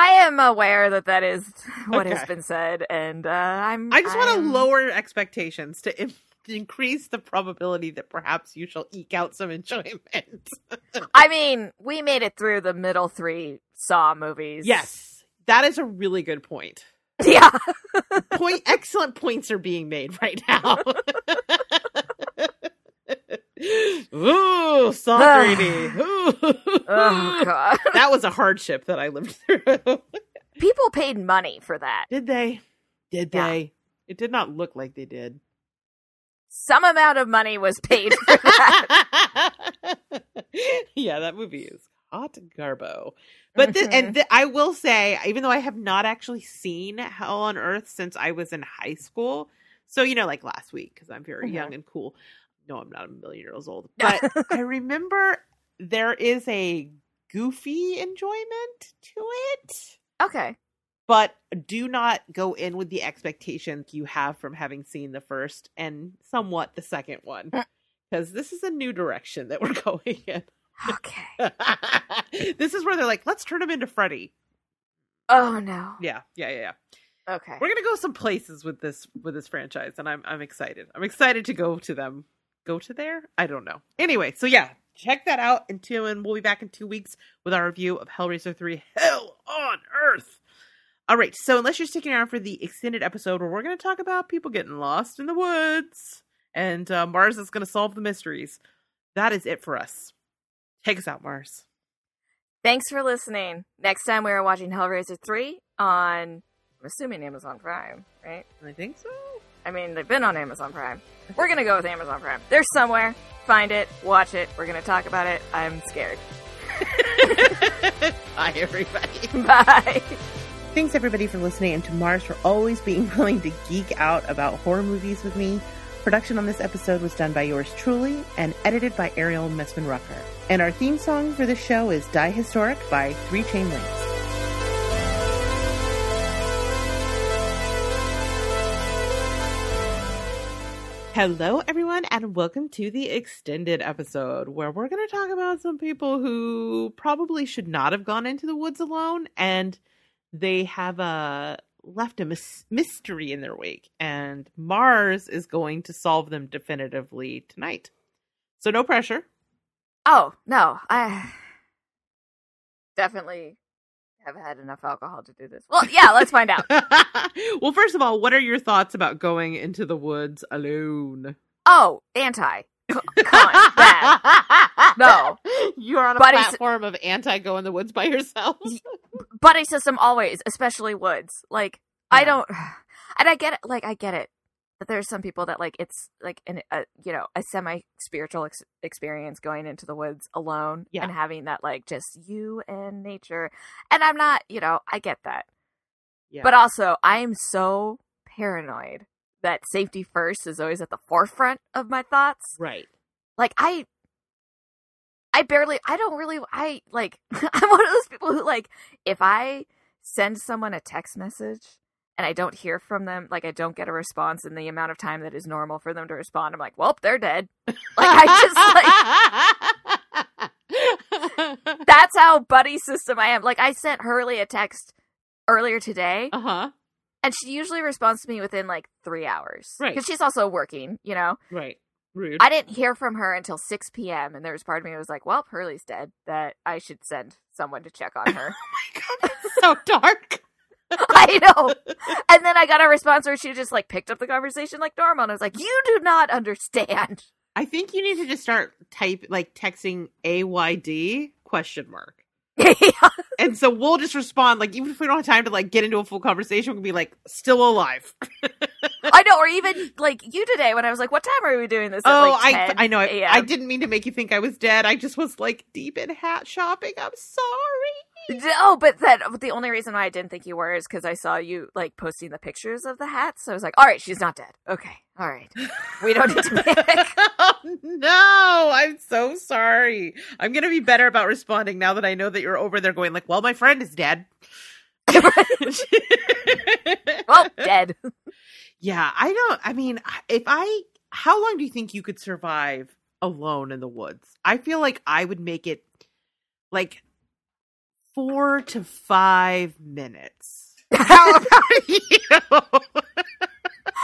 I am aware that that is what okay. has been said, and uh, I'm. I just want to lower expectations to Im- increase the probability that perhaps you shall eke out some enjoyment. I mean, we made it through the middle three Saw movies. Yes, that is a really good point. Yeah, point. Excellent points are being made right now. Ooh, Saw 3D. oh god, that was a hardship that I lived through. People paid money for that. Did they? Did yeah. they? It did not look like they did. Some amount of money was paid for that. yeah, that movie is hot garbo. But mm-hmm. and th- I will say, even though I have not actually seen Hell on Earth since I was in high school, so you know, like last week, because I'm very mm-hmm. young and cool no, I'm not a million years old, but I remember there is a goofy enjoyment to it. Okay. But do not go in with the expectations you have from having seen the first and somewhat the second one. Mm. Because this is a new direction that we're going in. Okay. this is where they're like, let's turn him into Freddy. Oh no. Yeah, yeah, yeah, yeah. Okay. We're gonna go some places with this with this franchise, and I'm I'm excited. I'm excited to go to them go to there. I don't know. Anyway, so yeah, check that out. And and we'll be back in two weeks with our review of Hellraiser 3 Hell on Earth. All right, so unless you're sticking around for the extended episode where we're going to talk about people getting lost in the woods and uh, Marrs is going to solve the mysteries, that is it for us. Take us out, Marrs. Thanks for listening. Next time we are watching Hellraiser 3 on, I'm assuming Amazon Prime, right? I think so. I mean, they've been on Amazon Prime. We're gonna go with Amazon Prime. They're somewhere. Find it, watch it. We're gonna talk about it. I'm scared. Bye, everybody. Bye. Thanks, everybody, for listening, and to Marrs for always being willing to geek out about horror movies with me. Production on this episode was done by yours truly and edited by Ariel Messman Rucker. And our theme song for the show is Die Historic by Three Chain Links. Hello, everyone, and welcome to the extended episode where we're going to talk about some people who probably should not have gone into the woods alone, and they have a left a mys- mystery in their wake, and Marrs is going to solve them definitively tonight. So no pressure. Oh no, I definitely have had enough alcohol to do this. Well, yeah, let's find out. well, first of all, what are your thoughts about going into the woods alone? Oh, anti. Con, bad. No. You're on a Buddy s- platform of anti go in the woods by yourself. Buddy system always, especially woods. Like I don't, and I get it. Like I get it. But there's some people that like it's like an a you know a semi spiritual ex- experience going into the woods alone Yeah. and having that like just you and nature. And I'm not, you know, I get that. Yeah. But also, I am so paranoid that safety first is always at the forefront of my thoughts. right. Like I I barely I don't really I like I'm one of those people who like if I send someone a text message and I don't hear from them, like I don't get a response in the amount of time that is normal for them to respond, I'm like, "Well, they're dead." Like I just like That's how buddy system I am. Like I sent Hurley a text earlier today uh huh. and she usually responds to me within like 3 hours. Right. Cuz she's also working, you know. Right. Rude. I didn't hear from her until 6 p.m. and there was part of me that was like, well, Hurley's dead. That I should send someone to check on her. Oh my god, that's so dark. I know. And then I got a response where she just like picked up the conversation like normal, and I was like, you do not understand. I think you need to just start type like texting AYD question mark. yeah. And so we'll just respond like even if we don't have time to like get into a full conversation, we can be like still alive. I know, or even like you today when I was like, what time are we doing this? Oh, like, I 10 I know. I, I didn't mean to make you think I was dead. I just was like deep in hat shopping. I'm sorry. No, oh, but that the only reason why I didn't think you were is because I saw you like posting the pictures of the hats. So I was like, all right, she's not dead. Okay, all right, we don't need to panic. oh no, I'm so sorry. I'm gonna be better about responding now that I know that you're over there going like, well, my friend is dead. well, dead. yeah, I don't. I mean, if I, how long do you think you could survive alone in the woods? I feel like I would make it like four to five minutes. How about you?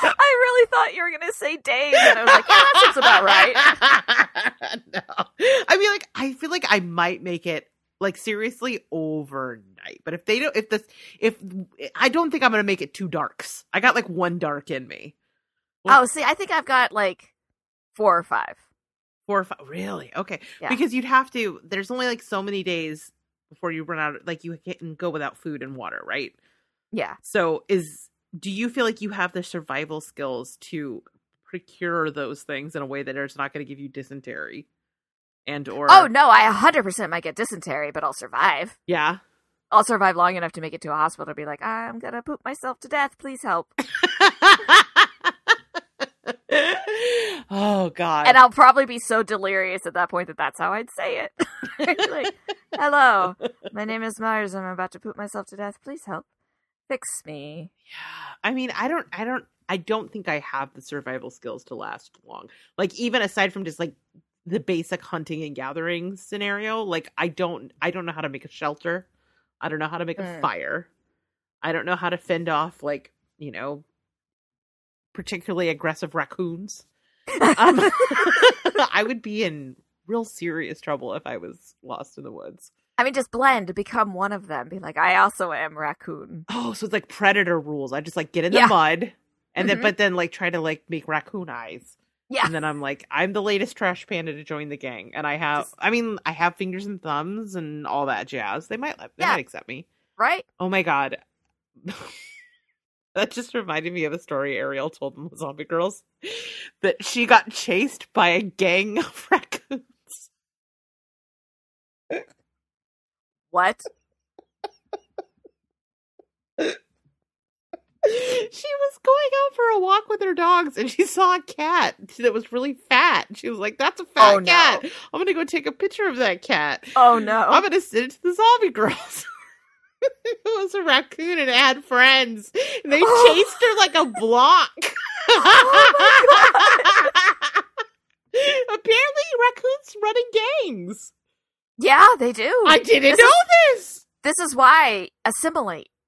I really thought you were gonna say days, and I was like, yeah, that about right. no. I mean like I feel like I might make it like seriously overnight. But if they don't if this if I don't think I'm gonna make it two darks. I got like one dark in me. Oh, see, I think I've got like four or five. Four or five really? Okay. Yeah. Because you'd have to there's only like so many days before you run out like you can go without food and water, right? Yeah. So is do you feel like you have the survival skills to procure those things in a way that it's not going to give you dysentery and or Oh no, I 100% might get dysentery, but I'll survive. yeah I'll survive long enough to make it to a hospital to be like, I'm gonna poop myself to death. Please help. oh god And I'll probably be so delirious at that point that that's how I'd say it. like, hello, my name is Myers. I'm about to poop myself to death. Please help. Fix me. yeah i mean i don't i don't i don't think i have the survival skills to last long like even aside from just like the basic hunting and gathering scenario like i don't i don't know how to make a shelter i don't know how to make a Mm. fire i don't know how to fend off like you know particularly aggressive raccoons um, i would be in real serious trouble if i was lost in the woods I mean, just blend, become one of them. Be like, I also am raccoon. oh so it's like predator rules i just like get in the Yeah. mud and then Mhm. but then like try to like make raccoon eyes Yeah. and then i'm like i'm the latest trash panda to join the gang and i have Just- i mean i have fingers and thumbs and all that jazz they might let they Yeah. might accept me Right? oh my god that just reminded me of a story ariel told in the zombie girls that she got chased by a gang of raccoons What? she was going out for a walk with her dogs and she saw a cat that was really fat. She was like, That's a fat Oh, no. cat. I'm gonna go take a picture of that cat. Oh no. I'm gonna send it to the zombie girls. it was a raccoon and it had friends. And they Oh. chased her like a block. Oh Apparently raccoons run in gangs. yeah, they do. I didn't This know is- this. this is why assimilate.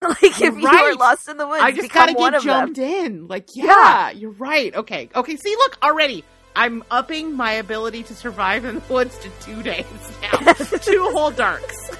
Like if You're you right. are lost in the woods, I just gotta get of them. jumped in. Like, yeah, Yeah. you're right. Okay, okay. See, look already. I'm upping my ability to survive in the woods to two days now. two whole darks.